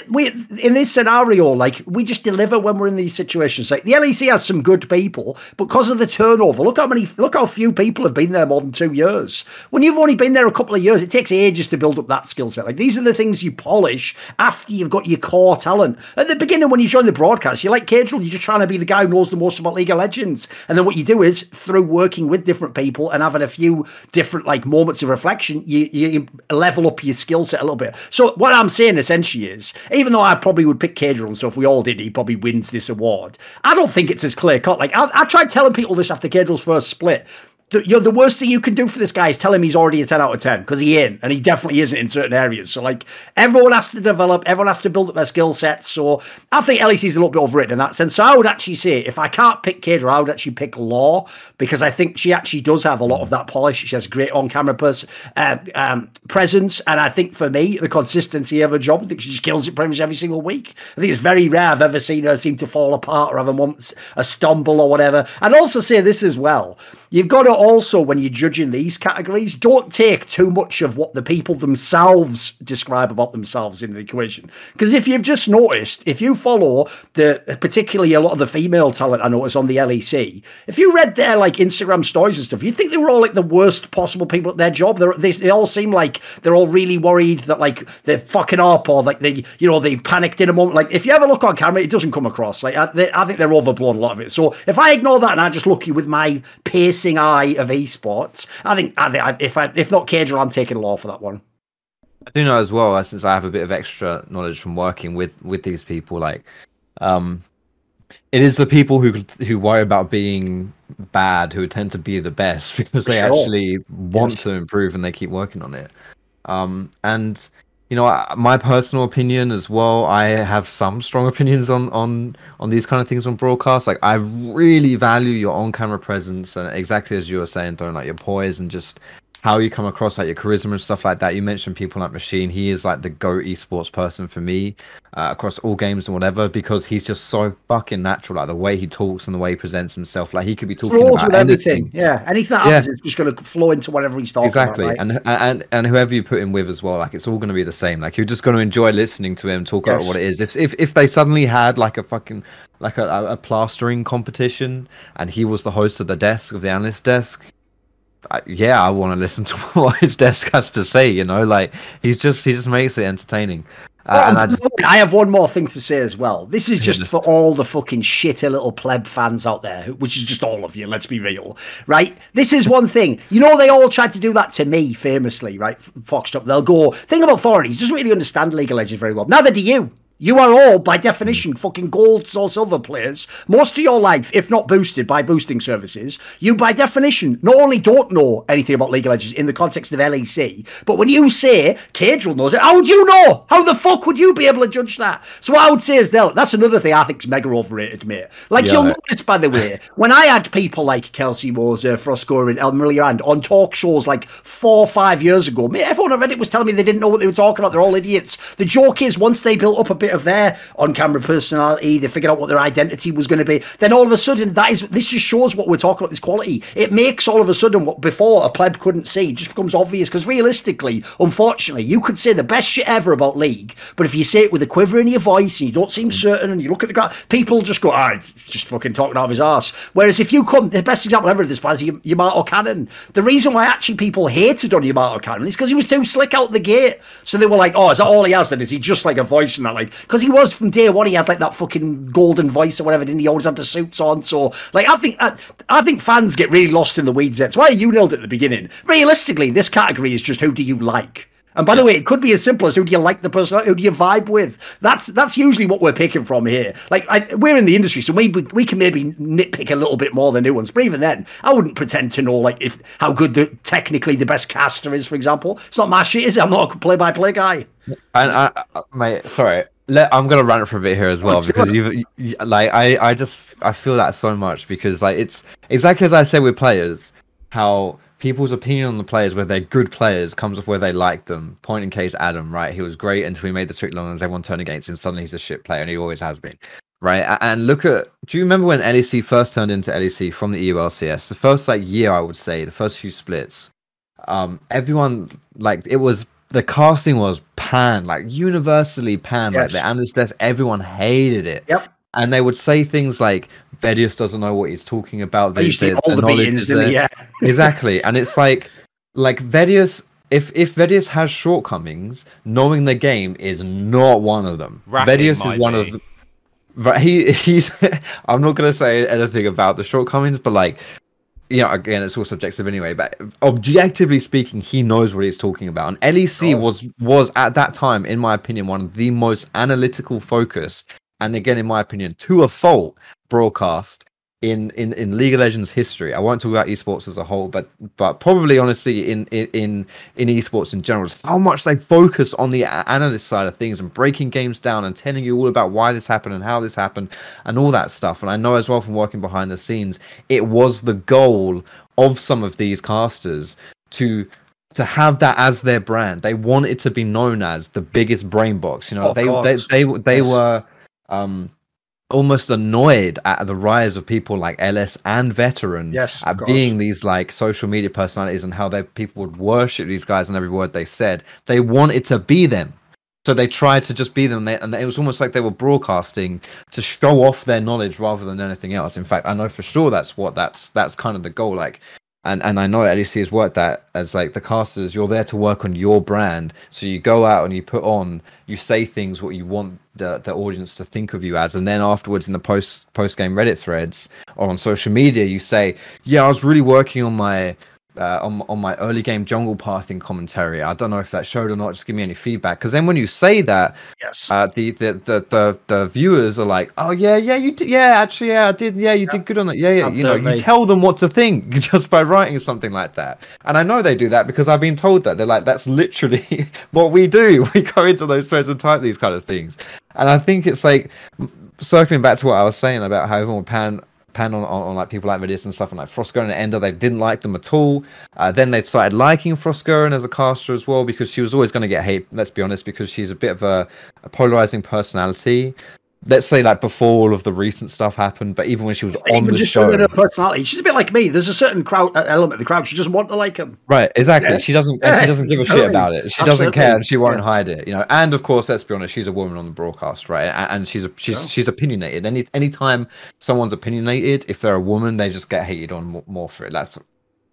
we in this scenario, like we just deliver when we're in these situations. Like the LEC has some good people, but because of the turnover, look how many, look how few people have been there more than two years. When you've only been there a couple of years, it takes ages to build up that skill set. Like these are the things you polish after you've got your core talent. At the beginning, when you join the broadcast, you're like Caedrel, you're just trying to be the guy who knows the most about League of Legends. And then what you do is through working with different people and having a few different like moments of reflection, you, you level up your skill set a little bit. So what I'm saying essentially is, even though I probably would pick Caedrel and so if we all did, he probably wins this award. I don't think it's as clear cut. Like I, I tried telling people this after Caedrel's first split. The, you know, the worst thing you can do for this guy is tell him he's already a 10 out of 10 because he ain't and he definitely isn't in certain areas. So like everyone has to develop everyone has to build up their skill sets. So i think lec is a little bit overrated in that sense. So i would actually say if i can't pick Caedrel, i would actually pick Laure because i think she actually does have a lot of that polish. She has great on-camera pers- uh, um, presence and i think for me the consistency of her job i think she just kills it pretty much every single week. I think it's very rare i've ever seen her seem to fall apart or have a, a stumble or whatever. And also say this as well you've got to also, when you're judging these categories, don't take too much of what the people themselves describe about themselves in the equation. Because if you've just noticed, if you follow the particularly a lot of the female talent I notice on the LEC, if you read their like Instagram stories and stuff, you'd think they were all like the worst possible people at their job. They're, they they all seem like they're all really worried that like they're fucking up or like they you know they panicked in a moment. Like if you ever look on camera, it doesn't come across. Like I, they, I think they're overblown a lot of it. So if I ignore that and I just look you with my pace piercing eye of esports. I think, I think if I, if not Caedrel, I'm taking Laure for that one. I do know as well, since I have a bit of extra knowledge from working with with these people, like, um, it is the people who who worry about being bad who tend to be the best because they sure. actually want yes. to improve and they keep working on it. Um, and you know, my personal opinion as well. I have some strong opinions on on on these kind of things on broadcast. Like, I really value your on-camera presence, and exactly as you were saying, don't like your poise and just how you come across, like your charisma and stuff like that. You mentioned people like Machine. He is like the go esports person for me uh, across all games and whatever because he's just so fucking natural. Like the way he talks and the way he presents himself. Like he could be talking about anything. Yeah, anything that yeah. happens is just going to flow into whatever he's talking exactly. about. Exactly, right? and and and whoever you put him with as well, like it's all going to be the same. Like you're just going to enjoy listening to him talk yes. about what it is. If if if they suddenly had like a fucking like a, a plastering competition and he was the host of the desk of the analyst desk I, yeah, I want to listen to what his desk has to say. You know, like he's just he just makes it entertaining. Uh, well, and I, just... I have one more thing to say as well. This is just for all the fucking shitty little pleb fans out there, which is just all of you. Let's be real, right? This is one thing. You know, they all tried to do that to me, famously, right? Foxed up. They'll go. Thing about Thorny, he doesn't really understand League of Legends very well. Neither do you. You are all, by definition, mm. fucking gold or silver players. Most of your life, if not boosted by boosting services, you, by definition, not only don't know anything about League of Legends in the context of LEC, but when you say Caedrel knows it, how would you know? How the fuck would you be able to judge that? So what I would say is, that's another thing I think is mega overrated, mate. Like, yeah, you'll notice, by the way, when I had people like Kelsey Moser, Froskurinn, and Emily Rand on talk shows like four or five years ago, mate, everyone I read it was telling me they didn't know what they were talking about. They're all idiots. The joke is, once they built up a bit of their on-camera personality. They figured out what their identity was going to be. Then all of a sudden, that is this just shows what we're talking about. This quality. It makes all of a sudden what before a pleb couldn't see just becomes obvious because realistically, unfortunately, you could say the best shit ever about League, but if you say it with a quiver in your voice and you don't seem certain and you look at the graph, people just go, "Ah, just fucking talking out of his ass." Whereas if you come, the best example ever of this was Yamato Cannon. The reason why actually people hated on Yamato Cannon is because he was too slick out the gate. So they were like, "Oh, is that all he has? Then is he just like a voice and that?" Like, because he was from day one. He had like that fucking golden voice or whatever. Didn't he? Always had the suits on. So like, I think I, I think fans get really lost in the weeds. That's why you nailed it at the beginning. Realistically, this category is just who do you like. And by yeah. the way, it could be as simple as who do you like the person, who do you vibe with? That's that's usually what we're picking from here. Like I, we're in the industry, so we we can maybe nitpick a little bit more than new ones. But even then, I wouldn't pretend to know like if how good the technically the best caster is. For example, it's not my shit, is it? I'm not a play-by-play guy. And I, mate, sorry, let, I'm gonna rant for a bit here as well because you, you, like I I just I feel that so much because like it's exactly as I say with players how people's opinion on the players whether they're good players comes off where they like them. Point in case Adam right he was great until he made the trick long and everyone turned against him suddenly he's a shit player and he always has been right? And look at do you remember when LEC first turned into LEC from the EULCS the first like year I would say the first few splits um everyone like it was the casting was pan, like universally pan. Yes. Like the analyst everyone hated it. Yep. And they would say things like, "Vedius doesn't know what he's talking about." They, the, all the, the beatings, yeah. exactly, and it's like, like Vedius. If if Vedius has shortcomings, knowing the game is not one of them. Vedius is one be. of the. But he he's. I'm not gonna say anything about the shortcomings, but like you know, again, it's all subjective anyway. But objectively speaking, he knows what he's talking about. And LEC oh. was was at that time, in my opinion, one of the most analytical focused, and again, in my opinion, to a fault, broadcast in, in, in League of Legends history. I won't talk about esports as a whole, but but probably honestly in in in esports in general, how much they focus on the analyst side of things and breaking games down and telling you all about why this happened and how this happened and all that stuff. And I know as well from working behind the scenes, it was the goal of some of these casters to to have that as their brand. They wanted to be known as the biggest brain box. You know, they, they, they they they yes. were um almost annoyed at the rise of people like LS and Veteran yes, at being these like social media personalities and how they people would worship these guys and every word they said. They wanted to be them. So they tried to just be them, and it was almost like they were broadcasting to show off their knowledge rather than anything else. In fact, I know for sure that's what that's that's kind of the goal. Like and and I know LEC has worked that as like the casters, you're there to work on your brand. So you go out and you put on, you say things what you want the, the audience to think of you as, and then afterwards in the post post game Reddit threads or on social media, you say, yeah, I was really working on my uh, on on my early game jungle pathing commentary. I don't know if that showed or not. Just give me any feedback. Because then when you say that, yes, uh, the, the, the the the viewers are like, oh yeah, yeah, you did, yeah, actually, yeah, I did, yeah, you did good on that, yeah, yeah. You know, you tell them what to think just by writing something like that. And I know they do that because I've been told that they're like, that's literally what we do. We go into those threads and type these kind of things. And I think it's like circling back to what I was saying about how everyone pan pan on, on, like people like Vedius and stuff and like Froskurinn and Ender. They didn't like them at all. Uh, then they started liking Froskurinn as a caster as well because she was always going to get hate. Let's be honest, because she's a bit of a, a polarizing personality let's say like before all of the recent stuff happened, but even when she was on even the just show, her personality, she's a bit like me. There's a certain crowd uh, element of the crowd she doesn't want to like him. Right, exactly. Yeah. She doesn't. Yeah. She doesn't give a shit about it. She Absolutely. doesn't care, and she won't yeah. hide it. You know. And of course, let's be honest, she's a woman on the broadcast, right? And she's a, she's she's opinionated. Any anytime someone's opinionated, if they're a woman, they just get hated on more for it. That's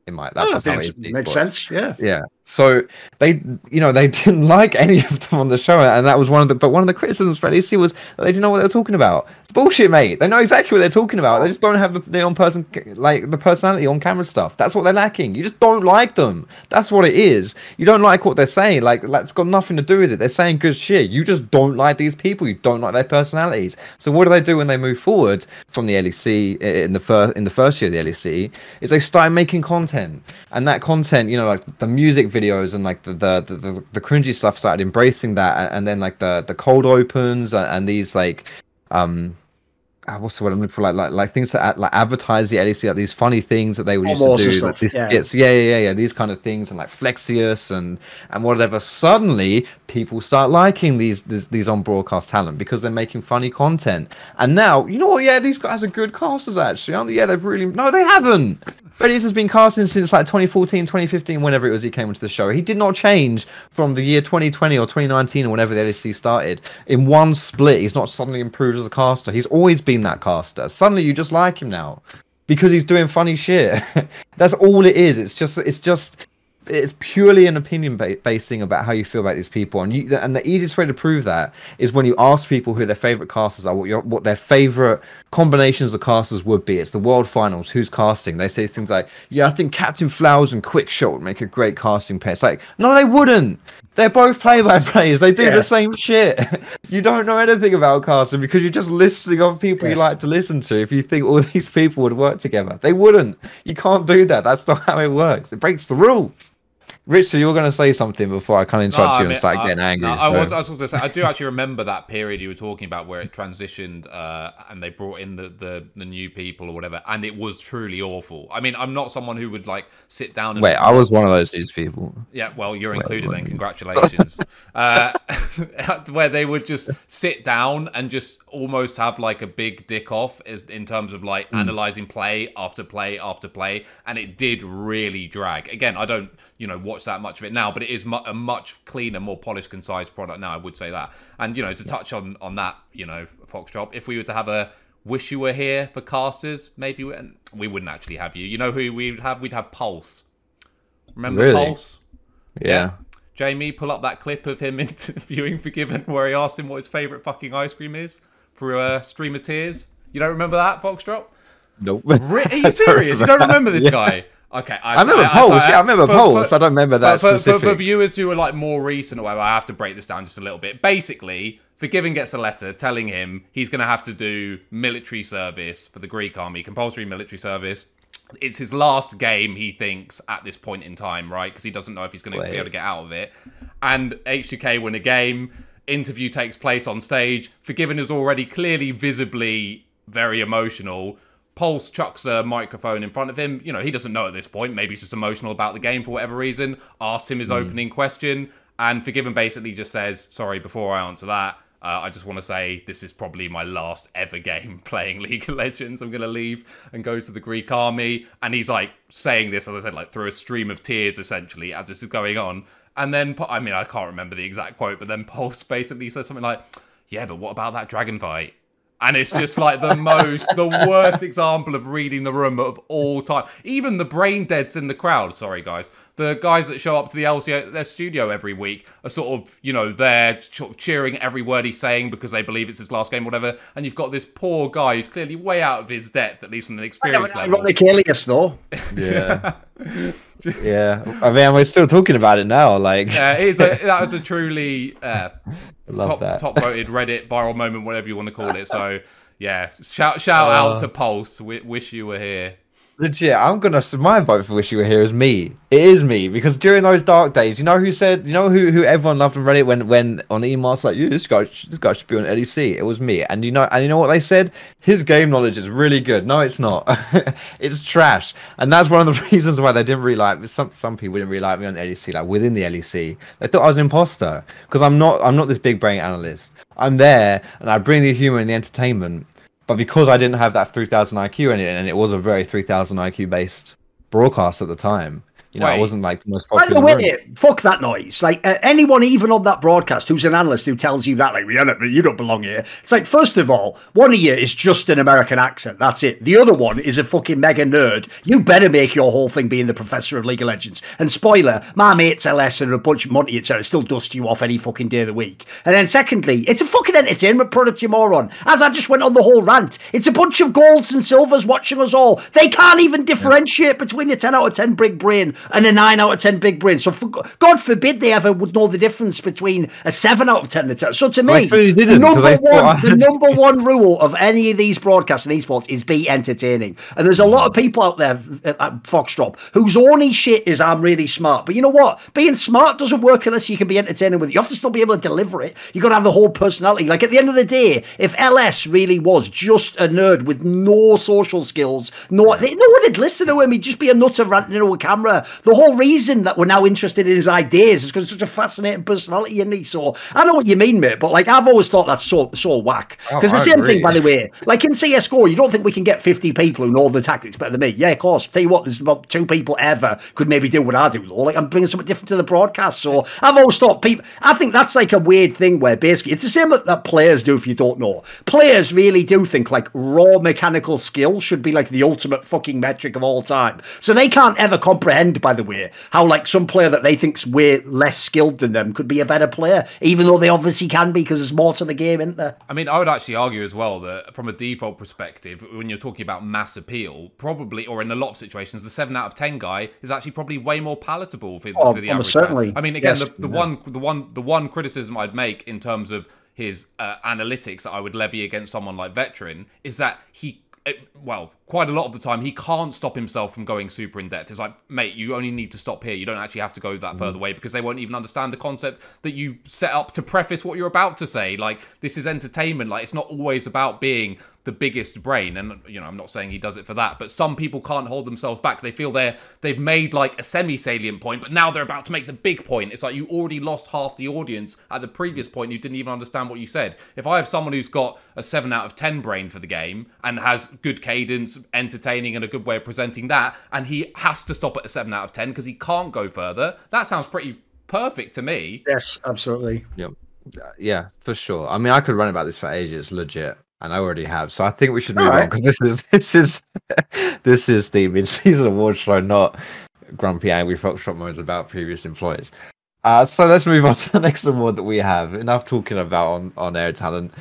in my that's oh, how it makes sense. Yeah, yeah. So they, you know, they didn't like any of them on the show, and that was one of the. But one of the criticisms for LEC was they didn't know what they were talking about. It's bullshit, mate. They know exactly what they're talking about. They just don't have the, the on person like the personality on camera stuff. That's what they're lacking. You just don't like them. That's what it is. You don't like what they're saying. Like that's got nothing to do with it. They're saying good shit. You just don't like these people. You don't like their personalities. So what do they do when they move forward from the LEC in the first in the first year of the LEC? Is they start making content, and that content, you know, like the music videos and like the the the, the cringy stuff started embracing that, and then like the the cold opens and these like um Ah, what's the word I'm looking for? Like, like, like things that like advertise the LEC, like these funny things that they would oh, used to do, like these yeah. skits, yeah, yeah, yeah, yeah, these kind of things, and like Flexius and and whatever. Suddenly, people start liking these these, these on broadcast talent because they're making funny content. And now, you know what? Yeah, these guys are good casters, actually, aren't they? Yeah, they've really no, they haven't. Freddy's has been casting since like 2014, 2015, whenever it was he came into the show. He did not change from the year 2020 or 2019 or whenever the LEC started. In one split, he's not suddenly improved as a caster. He's always been that caster. Suddenly, you just like him now because he's doing funny shit. That's all it is. It's just, it's just it's purely an opinion based thing about how you feel about these people, and you and the easiest way to prove that is when you ask people who their favorite casters are, what your what their favorite combinations of casters would be. It's the World Finals. Who's casting? They say things like, "Yeah, I think Captain Flowers and Quickshot would make a great casting pair." It's like, no, they wouldn't. They're both play-by-plays. They do yeah. the same shit. you don't know anything about casting because you're just listing off people yes. you like to listen to. If you think all these people would work together, they wouldn't. You can't do that. That's not how it works. It breaks the rules. Richard, you were going to say something before I kind of interrupt no, you mean, and start I, getting angry. No, so. I, was, I was going to say, I do actually remember that period you were talking about where it transitioned uh, and they brought in the, the, the, new people or whatever, and it was truly awful. I mean, I'm not someone who would like sit down and. Wait, I was one of those news people. Yeah, well, you're included Wait, then. Congratulations. uh, where they would just sit down and just almost have like a big dick off in terms of like mm. analyzing play after play after play, and it did really drag. Again, I don't you know watch that much of it now, but it is mu- a much cleaner, more polished, concise product now. I would say that. And you know, to touch on on that, you know, Fox Foxdrop, if we were to have a wish you were here for casters, maybe we, we wouldn't actually have you. You know who we'd have? We'd have Pulse. Remember really? Pulse? Yeah. yeah. Jamie, pull up that clip of him interviewing Forgiven where he asked him what his favourite fucking ice cream is for a stream of tears. You don't remember that, Foxdrop? Nope. Are you serious? you don't remember this yeah. guy? Okay, I, I remember I, polls. I, yeah, I uh, remember for, polls. For, I don't remember that. For, for, for, viewers who are like more recent or whatever, I have to break this down just a little bit. Basically, Forgiven gets a letter telling him he's going to have to do military service for the Greek army, compulsory military service. It's his last game, he thinks, at this point in time, right? Because he doesn't know if he's going to be able to get out of it. And H2K win a game. Interview takes place on stage. Forgiven is already clearly, visibly very emotional. Pulse chucks a microphone in front of him. You know, he doesn't know at this point. Maybe he's just emotional about the game for whatever reason. Asks him his Hmm. opening question. And Forgiven basically just says, Sorry, before I answer that, uh, I just want to say this is probably my last ever game playing League of Legends. I'm going to leave and go to the Greek army. And he's like saying this, as I said, like through a stream of tears essentially as this is going on. And then, I mean, I can't remember the exact quote, but then Pulse basically says something like, Yeah, but what about that dragon fight? And it's just like the most, the worst example of reading the room of all time. Even the brain deads in the crowd, sorry guys, the guys that show up to the LCA their studio every week are sort of, you know, there sort of cheering every word he's saying because they believe it's his last game, whatever. And you've got this poor guy who's clearly way out of his depth, at least from an experience level. Ironic alias, though. Yeah. yeah. I mean, we're still talking about it now. Like, Yeah, it is a, that was a truly uh, top that. top voted Reddit viral moment, whatever you want to call it. So yeah, shout shout Uh, out to Pulse. W- wish you were here. Legit, I'm gonna. My vote for "Wish You Were Here" is me. It is me because during those dark days, you know who said, you know who who everyone loved on Reddit when when on emails like, "You, this guy, this guy should be on LEC." It was me, and you know, and you know what they said? His game knowledge is really good. No, it's not. it's trash, and that's one of the reasons why they didn't really like me. Some some people didn't really like me on LEC, like within the LEC. They thought I was an imposter because I'm not. I'm not this big brain analyst. I'm there, and I bring the humor and the entertainment. But because I didn't have that 3000 IQ in it, and it was a very 3000 IQ based broadcast at the time, you know, Wait. it wasn't like the most popular. in the way, fuck that noise. Like uh, anyone, even on that broadcast, who's an analyst who tells you that, like, we don't, you don't belong here. It's like, first of all, one of you is just an American accent. That's it. The other one is a fucking mega nerd. You better make your whole thing being the professor of League of Legends. And spoiler, my mates LS and a bunch of Monty etc. still dust you off any fucking day of the week. And then secondly, it's a fucking entertainment product, you moron. As I just went on the whole rant, it's a bunch of golds and silvers watching us all. They can't even differentiate between a 10 out of 10 big brain and a 9 out of 10 big brain. So for, God forbid they ever would know the difference between a 7 out of 10 and a 10. So to me, the number one, the number one rule of any of these broadcasts and esports is be entertaining. And there's a lot of people out there uh, at at Foxdrop whose only shit is I'm really smart. But you know what? Being smart doesn't work unless you can be entertaining with it. You have to still be able to deliver it. You got to have the whole personality. Like at the end of the day, if LS really was just a nerd with no social skills, no, no one would listen to him. He'd just be a nutter ranting into a camera. The whole reason that we're now interested in his ideas is because he's such a fascinating personality, isn't he? So I know what you mean, mate. But like I've always thought that's so so whack. Oh, Because the same agree. thing, by the way, like in CS:GO, you don't think we can get 50 people who know the tactics better than me? Yeah, of course. Tell you what, there's about two people ever could maybe do what I do, though. Like I'm bringing something different to the broadcast. So I've always thought people. I think that's like a weird thing where basically it's the same that, that players do. If you don't know, players really do think like raw mechanical skill should be like the ultimate fucking metric of all time. So they can't ever comprehend, by the way, how like some player that they think's way less skilled than them could be a better player, even though they obviously can be because there's more to the game, isn't there? I mean, I would actually argue as well that from a default perspective, when you're talking about mass appeal, probably, or in a lot of situations, the 7 out of 10 guy is actually probably way more palatable for, Oh, for the almost average certainly. I mean, again, Yes. the, the one the one the one criticism I'd make in terms of his uh, analytics that I would levy against someone like Veteran is that he uh, well, quite a lot of the time, he can't stop himself from going super in depth. It's like, mate, you only need to stop here. You don't actually have to go that further away because they won't even understand the concept that you set up to preface what you're about to say. Like, this is entertainment. Like, it's not always about being the biggest brain and you know i'm not saying he does it for that but some people can't hold themselves back they feel they're they've made like a semi-salient point but now they're about to make the big point it's like you already lost half the audience at the previous point you didn't even understand what you said if i have someone who's got a 7 out of 10 brain for the game and has good cadence entertaining and a good way of presenting that and he has to stop at a 7 out of 10 because he can't go further that sounds pretty perfect to me Yes, absolutely. Yep. Yeah, for sure. I mean, I could run about this for ages, legit, and I already have. So I think we should move on because this is this is this is the mid-season award show, not grumpy angry fox foxtrot modes about previous employees. Uh, so let's move on to the next award that we have. Enough talking about on on air talent.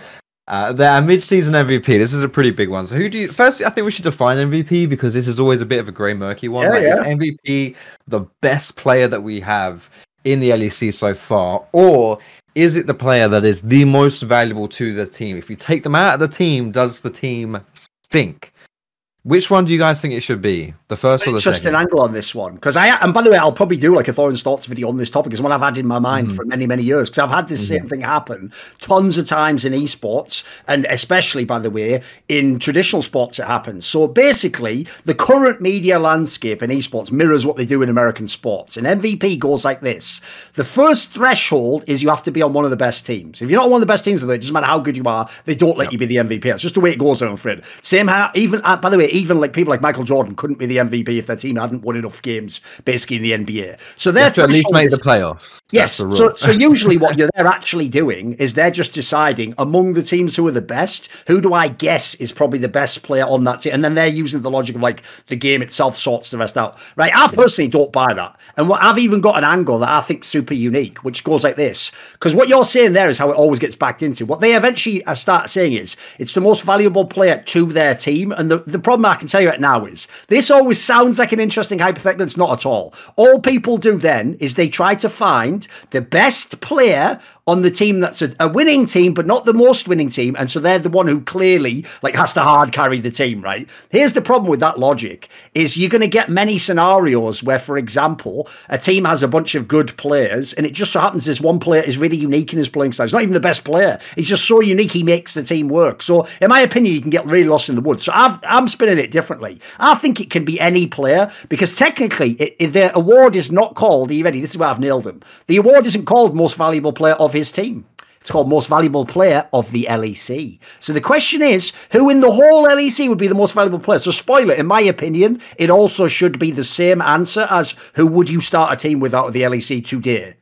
Uh, their mid-season MVP. This is a pretty big one. So who do you? First, I think we should define MVP because this is always a bit of a grey, murky one. Yeah, like, yeah. Is MVP the best player that we have in the LEC so far, or is it the player that is the most valuable to the team? If you take them out of the team, does the team stink? Which one do you guys think it should be? The first or the Interesting second? angle on this one because I and by the way, I'll probably do like a Thorin's thoughts video on this topic because one I've had in my mind Mm-hmm. for many many years because I've had this same thing happen tons of times in esports and especially by the way in traditional sports it happens. So basically, the current media landscape in esports mirrors what they do in American sports. And MVP goes like this: the first threshold is you have to be on one of the best teams. If you're not on one of the best teams, with it doesn't matter how good you are, they don't let you be the MVP. That's just the way it goes. I'm afraid. Same how even uh, by the way, even like people like Michael Jordan couldn't be the MVP if their team hadn't won enough games, basically in the NBA. So You their have to at least make the playoffs. Yes. The So, so usually what you're they're actually doing is they're just deciding among the teams who are the best, who do I guess is probably the best player on that team, and then they're using the logic of like the game itself sorts the rest out. Right. I personally don't buy that, and what I've even got an angle that I think super unique, which goes like this, because what you're saying there is how it always gets backed into. What they eventually uh, start saying is it's the most valuable player to their team, and the the problem I can tell you right now is this always sounds like an interesting hypothetical. It's not at all. All people do then is they try to find the best player on the team that's a, a winning team, but not the most winning team. And so they're the one who clearly like has to hard carry the team, right? Here's the problem with that logic is you're going to get many scenarios where, for example, a team has a bunch of good players and it just so happens this one player is really unique in his playing style. He's not even the best player. He's just so unique he makes the team work. So in my opinion, you can get really lost in the woods. So I've, I'm spinning it differently. I think it can be any player because technically it, it- the award is not called, are you ready? This is where I've nailed him. The award isn't called most valuable player of his team. It's called most valuable player of the LEC. So the question is, who in the whole LEC would be the most valuable player? So spoiler, in my opinion, it also should be the same answer as who would you start a team with out of the LEC today?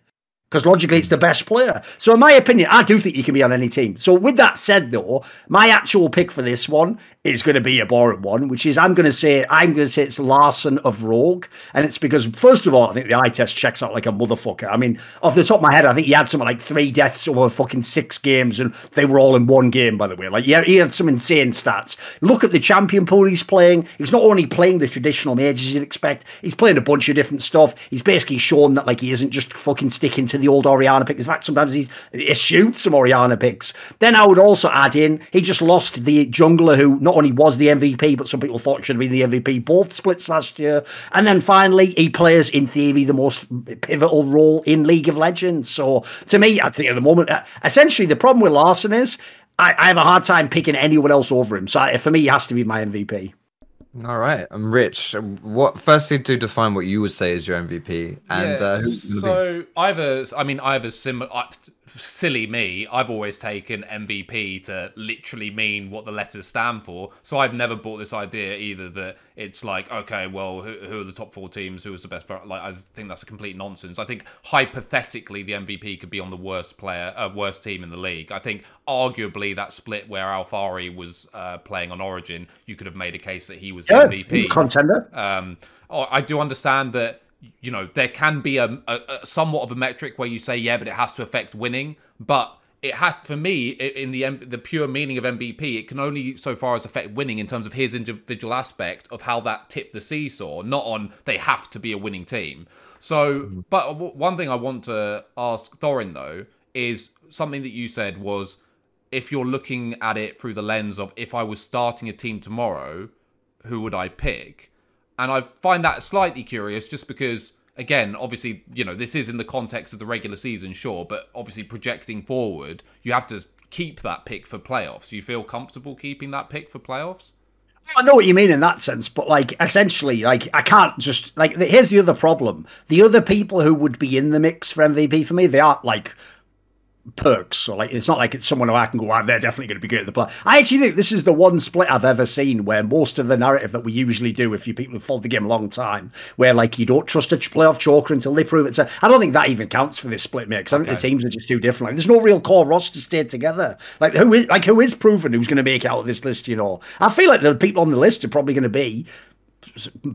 Because logically, it's the best player. So, in my opinion, I do think you can be on any team. So, with that said, though, my actual pick for this one is going to be a boring one, which is I'm going to say I'm going to say it's Larssen of Rogue, and it's because first of all, I think the eye test checks out like a motherfucker. I mean, off the top of my head, I think he had something like three deaths over fucking six games, and they were all in one game, by the way. Like, yeah, he had some insane stats. Look at the champion pool he's playing. He's not only playing the traditional majors you'd expect, he's playing a bunch of different stuff. He's basically shown that like he isn't just fucking sticking to the old Orianna pick. In fact, sometimes he's eschewed some Orianna picks. Then I would also add in he just lost the jungler who not only was the MVP, but some people thought should have been the MVP both splits last year. And then finally, he plays in theory the most pivotal role in League of Legends. So to me, I think at the moment, uh, essentially the problem with Larssen is. I, I have a hard time picking anyone else over him. So for me, he has to be my MVP. All right, I'm Rich. What firstly to define what you would say is your MVP, and Yeah, uh, who's gonna be- so either I mean either sim uh, silly me I've always taken MVP to literally mean what the letters stand for. So I've never bought this idea either that it's like okay well who, who are the top four teams? Who is the best player? Like I think that's a complete nonsense. I think hypothetically the MVP could be on the worst player uh, worst team in the league. I think arguably that split where Alphari was uh, playing on Origin you could have made a case that he was the Yeah, MVP contender. um, oh, I do understand that you know there can be a, a, a somewhat of a metric where you say yeah, but it has to affect winning. But it has for me in the the pure meaning of MVP, it can only so far as affect winning in terms of his individual aspect of how that tipped the seesaw, not on they have to be a winning team. So, mm-hmm. but one thing I want to ask Thorin though is something that you said was if you're looking at it through the lens of if I was starting a team tomorrow, who would I pick? And I find that slightly curious just because, again, obviously, you know, this is in the context of the regular season, sure, but obviously projecting forward, you have to keep that pick for playoffs. You feel comfortable keeping that pick for playoffs? I know what you mean in that sense, but like essentially, like I can't just like here's the other problem: the other people who would be in the mix for MVP for me, they aren't like Perkz. or like it's not like it's someone who I can go, they're definitely going to be good at the play. I actually think this is the one split I've ever seen where most of the narrative that we usually do, if you people have followed the game a long time, where like you don't trust a playoff choker until they prove it. To, I don't think that even counts for this split mix. I think the teams are just too different. Like there's no real core roster stayed together. Like who is like who is proven who's going to make out of this list? You know, I feel like the people on the list are probably going to be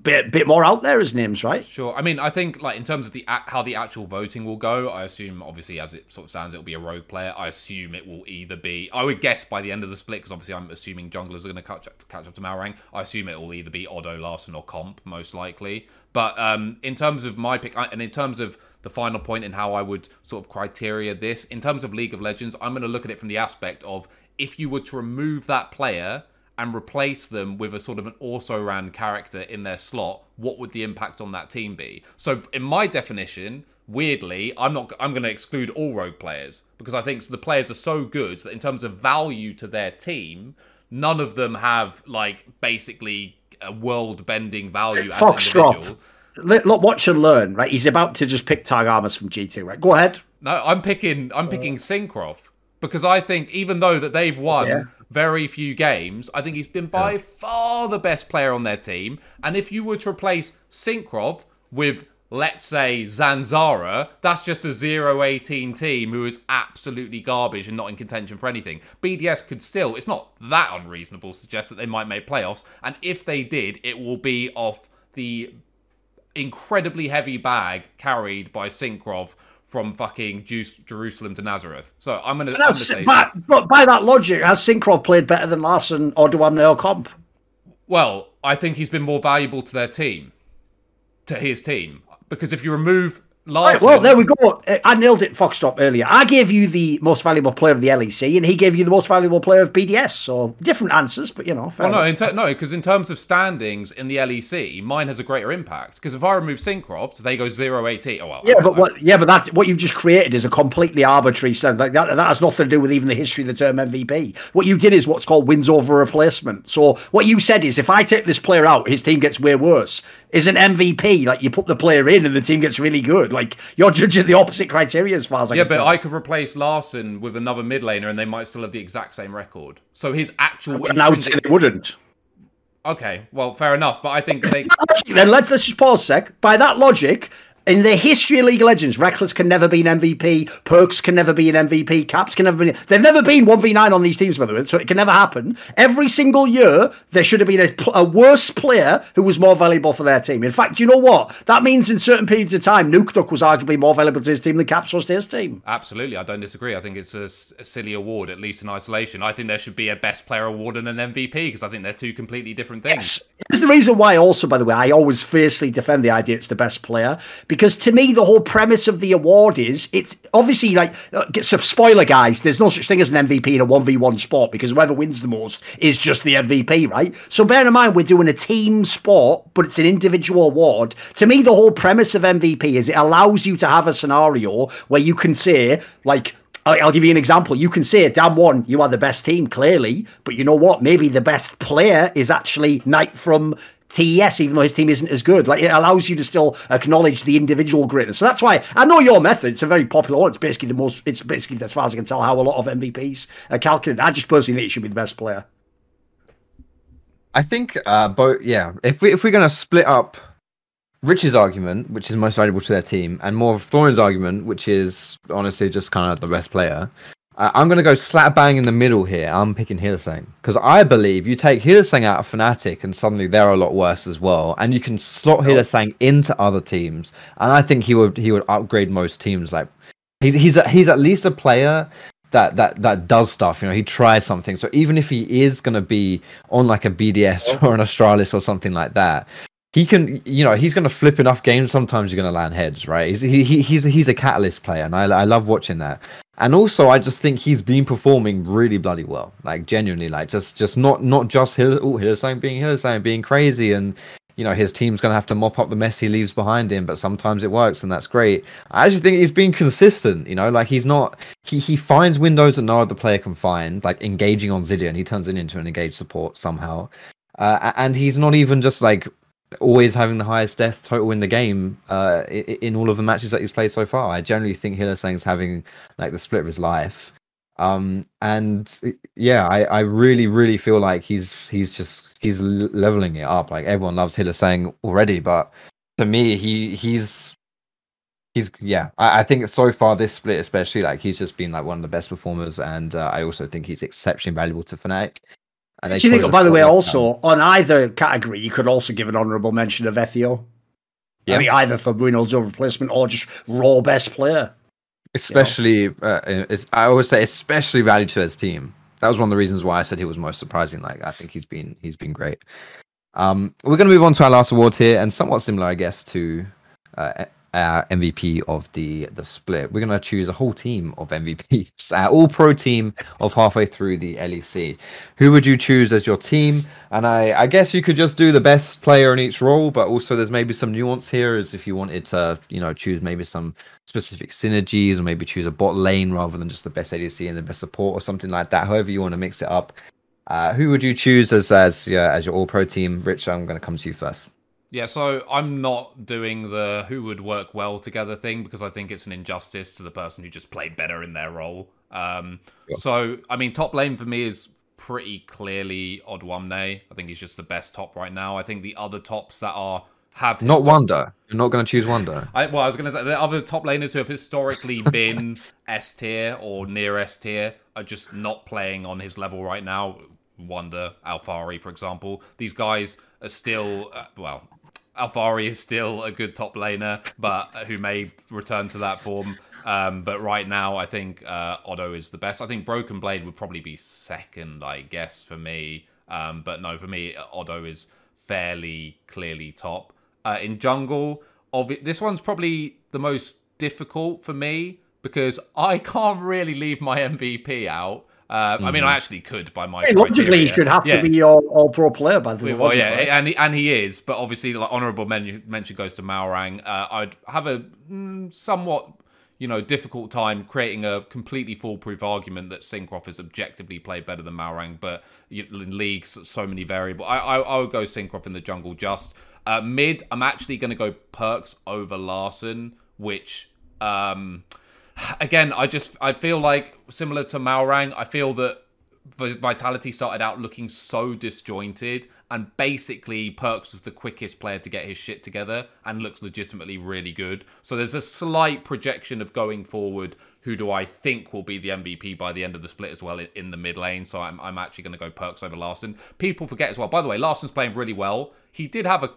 bit bit more out there as names, right? Sure. I mean, I think like in terms of the how the actual voting will go, I assume obviously as it sort of stands, it'll be a rogue player. I assume it will either be. I would guess by the end of the split, because obviously I'm assuming junglers are going to catch up, catch up to Malrang. I assume it will either be Odo, Larssen, or Comp, most likely. But um, in terms of my pick, and in terms of the final point in how I would sort of criteria this in terms of League of Legends. I'm going to look at it from the aspect of if you were to remove that player and replace them with a sort of an also ran character in their slot, what would the impact on that team be? So, in my definition, weirdly, I'm not. I'm going to exclude all rogue players because I think the players are so good that in terms of value to their team, none of them have like basically a world-bending value as an Foxdrop. individual. Look, look, watch and learn, right? He's about to just pick Tag from G2, right? Go ahead. No, I'm picking. I'm picking Cinkrof because I think even though that they've won Yeah. very few games, I think he's been by far the best player on their team. And if you were to replace Cinkrof with let's say Zanzara, that's just a 0-18 team who is absolutely garbage and not in contention for anything. BDS could still, it's not that unreasonable, suggest that they might make playoffs, and if they did, it will be off the incredibly heavy bag carried by Cinkrof from fucking Juice, Jerusalem to Nazareth. So I'm gonna, I'm gonna That's, say but, but by that logic, has Cinkrof played better than Larssen or do I know comp? Well, I think he's been more valuable to their team, to his team, because if you remove Right, well, there we go. Uh, I nailed it, Foxdrop, earlier. I gave you the most valuable player of the LEC, and he gave you the most valuable player of BDS. So different answers, but you know, fair Well, no, in ter- no, because in terms of standings in the LEC, mine has a greater impact. Because if I remove Cinkrof, they go 0-18. Oh well, Yeah, but what? Yeah, but that's what you've just created is a completely arbitrary standard. Like that, that has nothing to do with even the history of the term MVP. What you did is what's called wins over replacement. So what you said is, if I take this player out, his team gets way worse. Is an MVP like you put the player in and the team gets really good? Like you're judging the opposite criteria as far as I Yeah, but tell. I could replace Larssen with another mid laner, and they might still have the exact same record. So his actual and I would say they wouldn't. Okay, well, fair enough. But I think they. Then let's, let's just pause a sec. By that logic, in the history of League of Legends, Rekkles can never be an MVP, Perkz can never be an MVP, Caps can never be. They've never been 1v9 on these teams, by the way, so it can never happen. Every single year, there should have been a, a worse player who was more valuable for their team. In fact, you know what? That means in certain periods of time, Nukeduck was arguably more valuable to his team than Caps was to his team. Absolutely, I don't disagree. I think it's a silly award, at least in isolation. I think there should be a best player award and an MVP because I think they're two completely different things. This is the reason why, also, by the way, I always fiercely defend the idea it's the best player because to me, the whole premise of the award is it's obviously like uh, some spoiler, guys. There's no such thing as an MVP in a one v one sport because whoever wins the most is just the MVP, right? So bear in mind, we're doing a team sport, but it's an individual award. To me, the whole premise of MVP is it allows you to have a scenario where you can say like. I'll give you an example. You can say, damn one, you are the best team, clearly. But you know what? Maybe the best player is actually Knight from TES, even though his team isn't as good. Like, it allows you to still acknowledge the individual greatness. So that's why I know your method. It's a very popular one. It's basically the most, it's basically, as far as I can tell, how a lot of MVPs are calculated. I just personally think it should be the best player. I think uh, both. Yeah, if we if we're gonna split up Rich's argument, which is most valuable to their team, and more of Thorin's argument, which is honestly just kind of the best player, I'm gonna go slap bang in the middle here. I'm picking Hylissang because I believe you take Hylissang out of Fnatic, and suddenly they're a lot worse as well, and you can slot Hylissang into other teams, and I think he would he would upgrade most teams. Like he's he's a, he's at least a player that that that does stuff. You know, he tries something. So even if he is going to be on like a BDS or an Astralis or something like that, he can. You know, he's going to flip enough games. Sometimes you're going to land heads, right? He's he, he, he's he's a catalyst player, and I I love watching that. And also, I just think he's been performing really bloody well, like genuinely, like just just not not just Hill, oh, Hylissang being Hylissang being crazy and you know his team's going to have to mop up the mess he leaves behind him but sometimes it works and that's great i actually think he's been consistent you know like he's not he, he finds windows that no other player can find like engaging on Zilean he turns it into an engaged support somehow uh, and he's not even just like always having the highest death total in the game uh, in all of the matches that he's played so far. I generally think Hylissang's having like the split of his life. Um and uh, yeah i i really really feel like he's he's just he's leveling it up. Like everyone loves Hylissang already but to me he he's he's yeah. I, I think so far this split especially like he's just been like one of the best performers. And uh, i also think he's exceptionally valuable to Fnatic and Do you think, by the way, also on either category, you could also give an honourable mention of Vetheo? Yeah. I mean, either for Bruno's over replacement or just raw best player. especially uh, i always say especially valued to his team that was one of the reasons why i said he was most surprising like i think he's been he's been great um we're going to move on to our last award here and somewhat similar i guess to uh, uh, MVP of the the split. We're gonna choose a whole team of MVPs, all pro team of halfway through the LEC. Who would you choose as your team? And I, I guess you could just do the best player in each role, but also there's maybe some nuance here, as if you wanted to, you know, choose maybe some specific synergies, or maybe choose a bot lane rather than just the best ADC and the best support, or something like that. However you want to mix it up. Uh, who would you choose as as yeah, as your all pro team? Rich, I'm to come to you first. Yeah, so I'm not doing the who would work well together thing because I think it's an injustice to the person who just played better in their role. Um, yeah. So, I mean, top lane for me is pretty clearly Odoamne. I think he's just the best top right now. I think the other tops that are have not Wunder. You're not going to choose Wunder. I, well, I was going to say the other top laners who have historically been S tier or near S tier are just not playing on his level right now. Wunder, Alphari, for example. These guys are still, uh, well, Alphari is still a good top laner, but who may return to that form. Um, but right now, I think uh, Odo is the best. I think Broken Blade would probably be second, I guess, for me. Um, but no, for me, Odo is fairly clearly top. Uh, in jungle, obvi- this one's probably the most difficult for me because I can't really leave my MVP out. Uh, mm-hmm. I mean, I mm-hmm. actually could by my. logically, he should have yeah. to be your all pro player by the way. Well, yeah, and he, and he is, but obviously, like honourable mention goes to Malrang. Uh, I'd have a mm, somewhat, you know, difficult time creating a completely foolproof argument that Cinkrof has objectively played better than Malrang, but in leagues, so many variables. I, I, I would go Cinkrof in the jungle just. Uh, mid, I'm actually going to go Perkz over Larssen, which. Um, again, I just I feel like similar to Malrang, I feel that Vitality started out looking so disjointed, and basically Perkz was the quickest player to get his shit together and looks legitimately really good. So there's a slight projection of going forward. Who do I think will be the MVP by the end of the split as well in the mid lane? So I'm, I'm actually going to go Perkz over Larssen. People forget as well. By the way, Larssen's playing really well. He did have a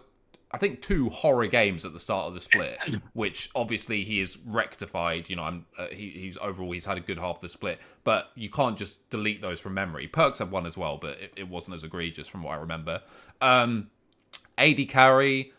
I think two horror games at the start of the split, which obviously he is rectified. You know, I'm uh, he, he's overall he's had a good half the split, but you can't just delete those from memory. Perkz have one as well, but it, it wasn't as egregious from what I remember. Um, AD carry,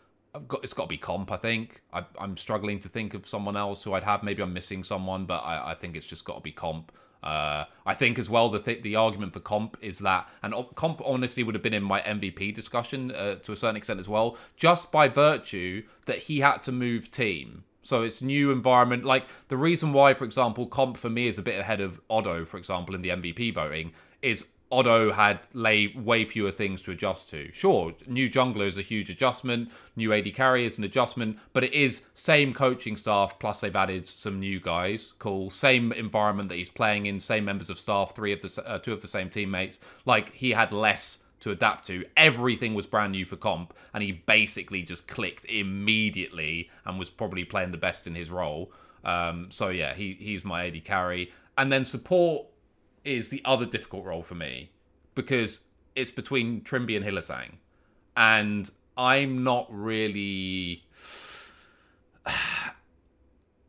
got, it's got to be Comp. I think I, am struggling to think of someone else who I'd have. Maybe I'm missing someone, but I, I think it's just got to be Comp. Uh, I think as well the th- the argument for Comp is that, and Comp honestly would have been in my MVP discussion uh, to a certain extent as well, just by virtue that he had to move team. So it's new environment. Like the reason why, for example, Comp for me is a bit ahead of Odo, for example, in the MVP voting, is Odo had lay way fewer things to adjust to. Sure, new jungler is a huge adjustment, new AD carry is an adjustment, but it is same coaching staff plus they've added some new guys. Cool, same environment that he's playing in, same members of staff, three of the uh, two of the same teammates. Like he had less to adapt to. Everything was brand new for Comp, and he basically just clicked immediately and was probably playing the best in his role. Um, so yeah, he he's my AD carry, and then support is the other difficult role for me because it's between Trymbi and Hylissang. And I'm not really.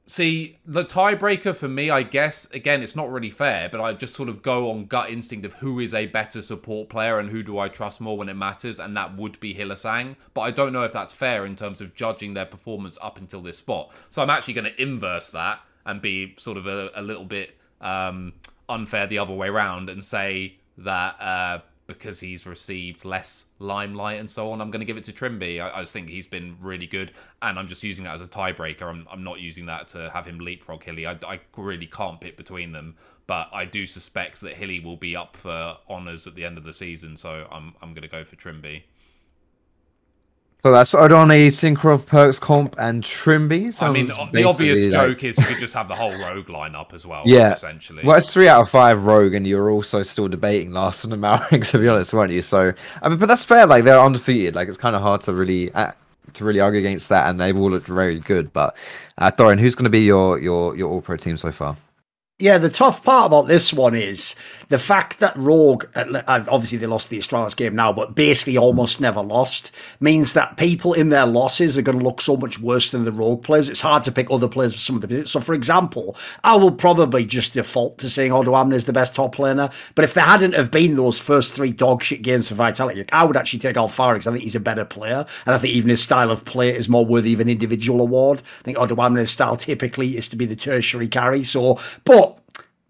See, the tiebreaker for me, I guess, again, it's not really fair, but I just sort of go on gut instinct of who is a better support player and who do I trust more when it matters, and that would be Hylissang. But I don't know if that's fair in terms of judging their performance up until this spot. So I'm actually going to inverse that and be sort of a, a little bit um, unfair the other way around and say that uh, because he's received less limelight and so on, I'm going to give it to Trymbi. I, I, just think he's been really good, and I'm just using that as a tiebreaker. I'm, I'm not using that to have him leapfrog Hilly. I, I really can't pick between them, but I do suspect that Hilly will be up for honours at the end of the season, so I'm I'm going to go for Trymbi. So that's Odoamne, Cinkrof, Perkz Comp, and Trymbi. I mean, the obvious like... joke is you could just have the whole rogue lineup as well. Yeah, essentially. Well, it's three out of five rogue, and you're also still debating Larssen and Malrang, to be honest, weren't you? So, I mean, but that's fair. Like they're undefeated. Like it's kind of hard to really uh, to really argue against that, and they've all looked very good. But uh, Thorin, who's going to be your your your All Pro team so far? Yeah, the tough part about this one is the fact that Rogue, uh, obviously they lost the Astralis game now, but basically almost never lost, means that people in their losses are going to look so much worse than the Rogue players. It's hard to pick other players for some of the. So, for example, I will probably just default to saying Odo Odoamne is the best top laner, but if there hadn't have been those first three dogshit games for Vitality, I would actually take Alphari because I think he's a better player, and I think even his style of play is more worthy of an individual award. I think Odoamne's style typically is to be the tertiary carry. So, but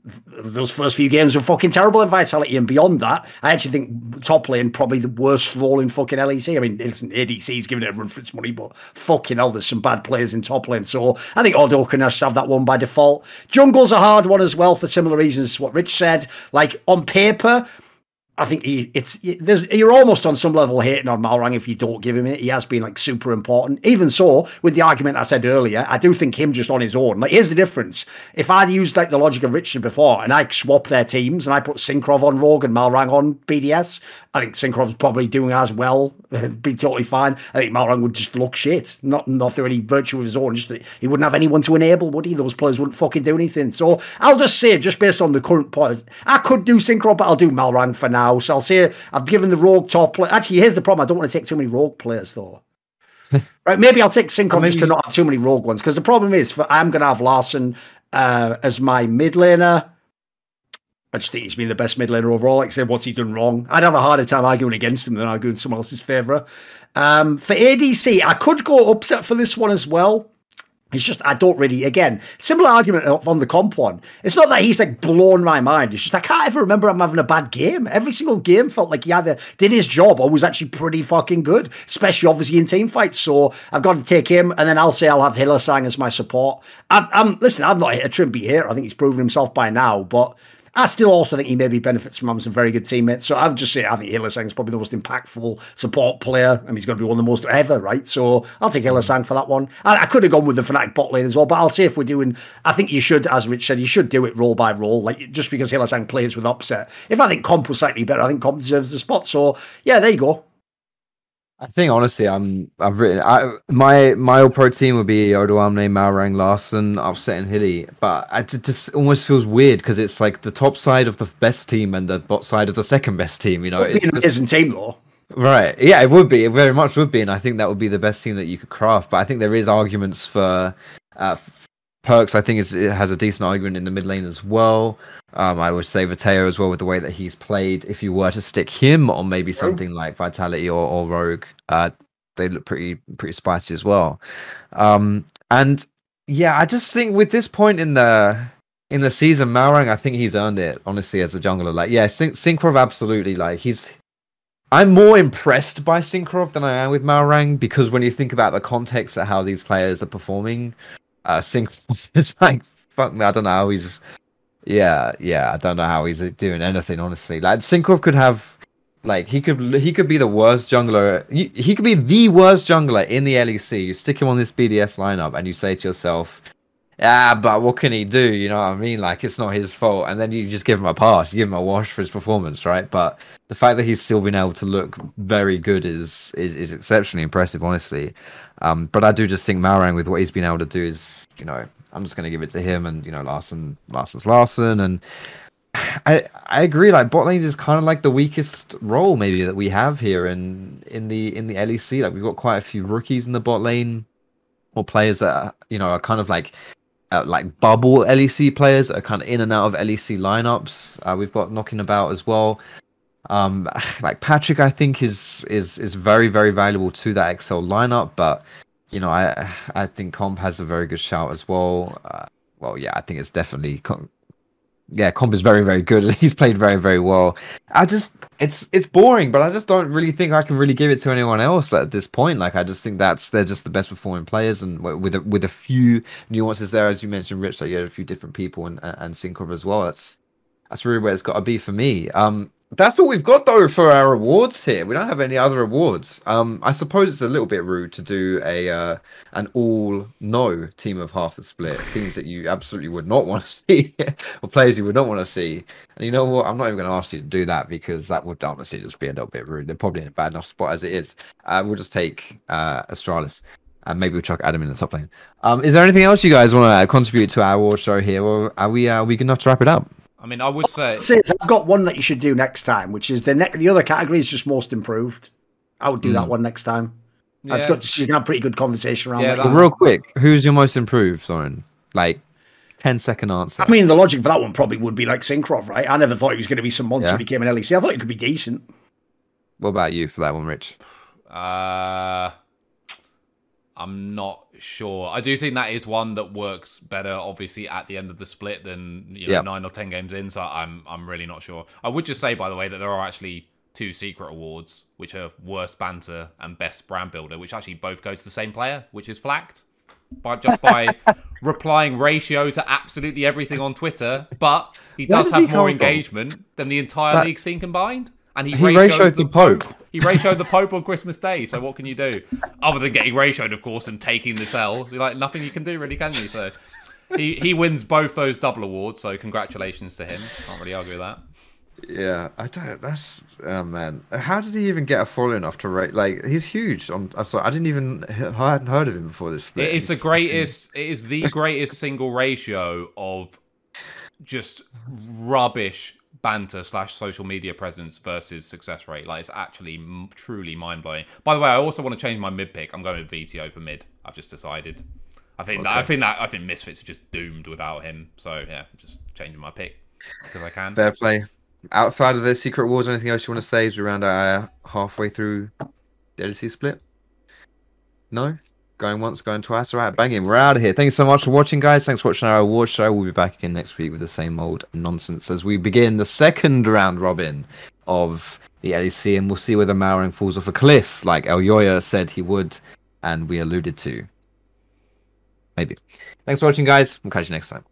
those first few games were fucking terrible in Vitality, and beyond that, I actually think top lane probably the worst role in fucking LEC. I mean, listen, ADC's giving it a run for its money, but fucking hell, there's some bad players in top lane. So I think Odo can just have that one by default. Jungle's a hard one as well for similar reasons. What Rich said, like on paper, I think he, it's you're almost on some level hating on Malrang if you don't give him it. He has been like super important. Even so, with the argument I said earlier, I do think him just on his own. Like here's the difference: if I'd used like the logic of Richard before, and I swap their teams and I put Cinkrof on Rogue and Malrang on BDS, I think Cinkrof's probably doing as well. be totally fine. I think Malrang would just look shit, not not through any virtue of his own. Just he wouldn't have anyone to enable, would he? Those players wouldn't fucking do anything. So I'll just say, just based on the current point, I could do Cinkrof, but I'll do Malrang for now. So I'll say I've given the rogue top play. Actually, here's the problem. I don't want to take too many rogue players though. right, maybe I'll take Cinkrof just to not have too many rogue ones. Because the problem is, for, I'm going to have Larssen uh, as my mid laner. I just think he's been the best mid laner overall. Like I said, what's he done wrong? I'd have a harder time arguing against him than arguing someone else's favour. Um, for ADC, I could go Upset for this one as well. It's just I don't really. Again, similar argument on the Comp one. It's not that he's like blown my mind. It's just I can't ever remember him having a bad game. Every single game felt like he either did his job or was actually pretty fucking good, especially obviously in team fights. So I've got to take him, and then I'll say I'll have Hylissang as my support. I'm, I'm listen. I'm not a Trymbi here. I think he's proven himself by now, but I still also think he maybe benefits from having some very good teammates. So I'd just say I think Hylissang is probably the most impactful support player. Mean, he's going to be one of the most ever, right? So I'll take Hylissang for that one. I, I could have gone with the Fnatic bot lane as well, but I'll say if we're doing, I think you should, as Rich said, you should do it role by role. Like just because Hylissang plays with Upset. If I think Comp was slightly better, I think Comp deserves the spot. So yeah, there you go. I think honestly, I'm I've written I, my my all pro team would be Odoamne, Malrang, Larssen, Upset, and Hilly, but it just almost feels weird because it's like the top side of the best team and the bot side of the second best team. You know, it it isn't team though. Right? Yeah, it would be. It very much would be, and I think that would be the best team that you could craft. But I think there is arguments for uh, Perkz. I think is, it has a decent argument in the mid lane as well. Um, I would say Vetheo as well with the way that he's played. If you were to stick him on maybe something like Vitality or, or Rogue, uh, they look pretty pretty spicy as well. Um, and yeah, I just think with this point in the in the season, Malrang, I think he's earned it honestly as a jungler. Like, yeah, Syn- Cinkrof absolutely. Like, he's I'm more impressed by Cinkrof than I am with Malrang because when you think about the context of how these players are performing, uh, Cinkrof is like fuck me. I don't know how he's yeah, yeah. I don't know how he's doing anything honestly. Like Cinkrof could have, like he could he could be the worst jungler. He could be the worst jungler in the LEC. You stick him on this BDS lineup, and you say to yourself, "Ah, but what can he do?" You know what I mean? Like it's not his fault, and then you just give him a pass, you give him a wash for his performance, right? But the fact that he's still been able to look very good is is, is exceptionally impressive, honestly. Um, but I do just think Malrang with what he's been able to do is, you know, I'm just going to give it to him, and you know, Larssen, Larssen's Larssen, and I I agree. Like bot lane is kind of like the weakest role maybe that we have here in in the in the LEC. Like we've got quite a few rookies in the bot lane, or players that are, you know are kind of like uh, like bubble LEC players that are kind of in and out of LEC lineups. Uh, we've got knocking about as well. Um, like Patrik, I think is is is very very valuable to that Excel lineup, but you know, I I think Comp has a very good shout as well. Uh, well, yeah, I think it's definitely yeah, Comp is very very good. He's played very very well. I just it's it's boring, but I just don't really think I can really give it to anyone else at this point. Like I just think that's they're just the best performing players, and with a, with a few nuances there, as you mentioned, Rich. Like you had a few different people and and Cinkrof as well. That's that's really where it's got to be for me. Um, that's all we've got though for our awards here. We don't have any other awards. Um, I suppose it's a little bit rude to do a uh, an all no team of half the split, teams that you absolutely would not want to see, or players you would not want to see. And you know what? I'm not even going to ask you to do that because that would honestly just be a little bit rude. They're probably in a bad enough spot as it is. Uh, we'll just take uh, Astralis. And maybe we'll chuck Adam in the top lane. Um, is there anything else you guys want to contribute to our award show here, or are we are we good enough to wrap it up? I mean, I would say I'd say is I've got one that you should do next time, which is the ne- the other category is just most improved. I would do that one next time. That's Yeah. good. So you can have a pretty good conversation around Yeah, that. that- real quick, who's your most improved, Thorin? Like, 10 second answer. I mean, the logic for that one probably would be like Cinkrof, right? I never thought he was going to be some monster Yeah. when he came LEC. I thought he could be decent. what about you for that one, Rich? Uh, I'm not sure. I do think that is one that works better, obviously, at the end of the split than you know nine or ten games in. So I'm I'm really not sure. I would just say, by the way, that there are actually two secret awards, which are worst banter and best brand builder, which actually both go to the same player, which is Flakked. By just by replying ratio to absolutely everything on Twitter, but he does does he have more come from? engagement than the entire That- league scene combined. And he, He ratioed, ratioed the Pope. He ratioed the Pope on Christmas Day. So what can you do other than getting ratioed, of course, and taking the L? Like nothing you can do, really, can you? So he he wins both those double awards. So congratulations to him. Can't really argue with that. Yeah, I don't. That's oh man. How did he even get a following enough to rate? Like, he's huge. On I saw. I didn't even. I hadn't heard of him before this. split. It is the greatest. It is the greatest single ratio of just rubbish banter slash social media presence versus success rate. Like it's actually m- truly mind blowing. By the way, I also want to change my mid pick. I'm going with Vetheo for mid. I've just decided. I think that, I think that I think Misfits are just doomed without him. So yeah, just changing my pick because I can. Fair play. Outside of the secret wars, anything else you want to say as we round out uh, halfway through the LEC split? No? Going once, going twice. All right, banging. We're out of here. Thank you so much for watching, guys. Thanks for watching our award show. We'll be back again next week with the same old nonsense as we begin the second round robin of the LEC, and we'll see whether Malrang falls off a cliff like Elyoya said he would, and we alluded to. Maybe. Thanks for watching, guys. We'll catch you next time.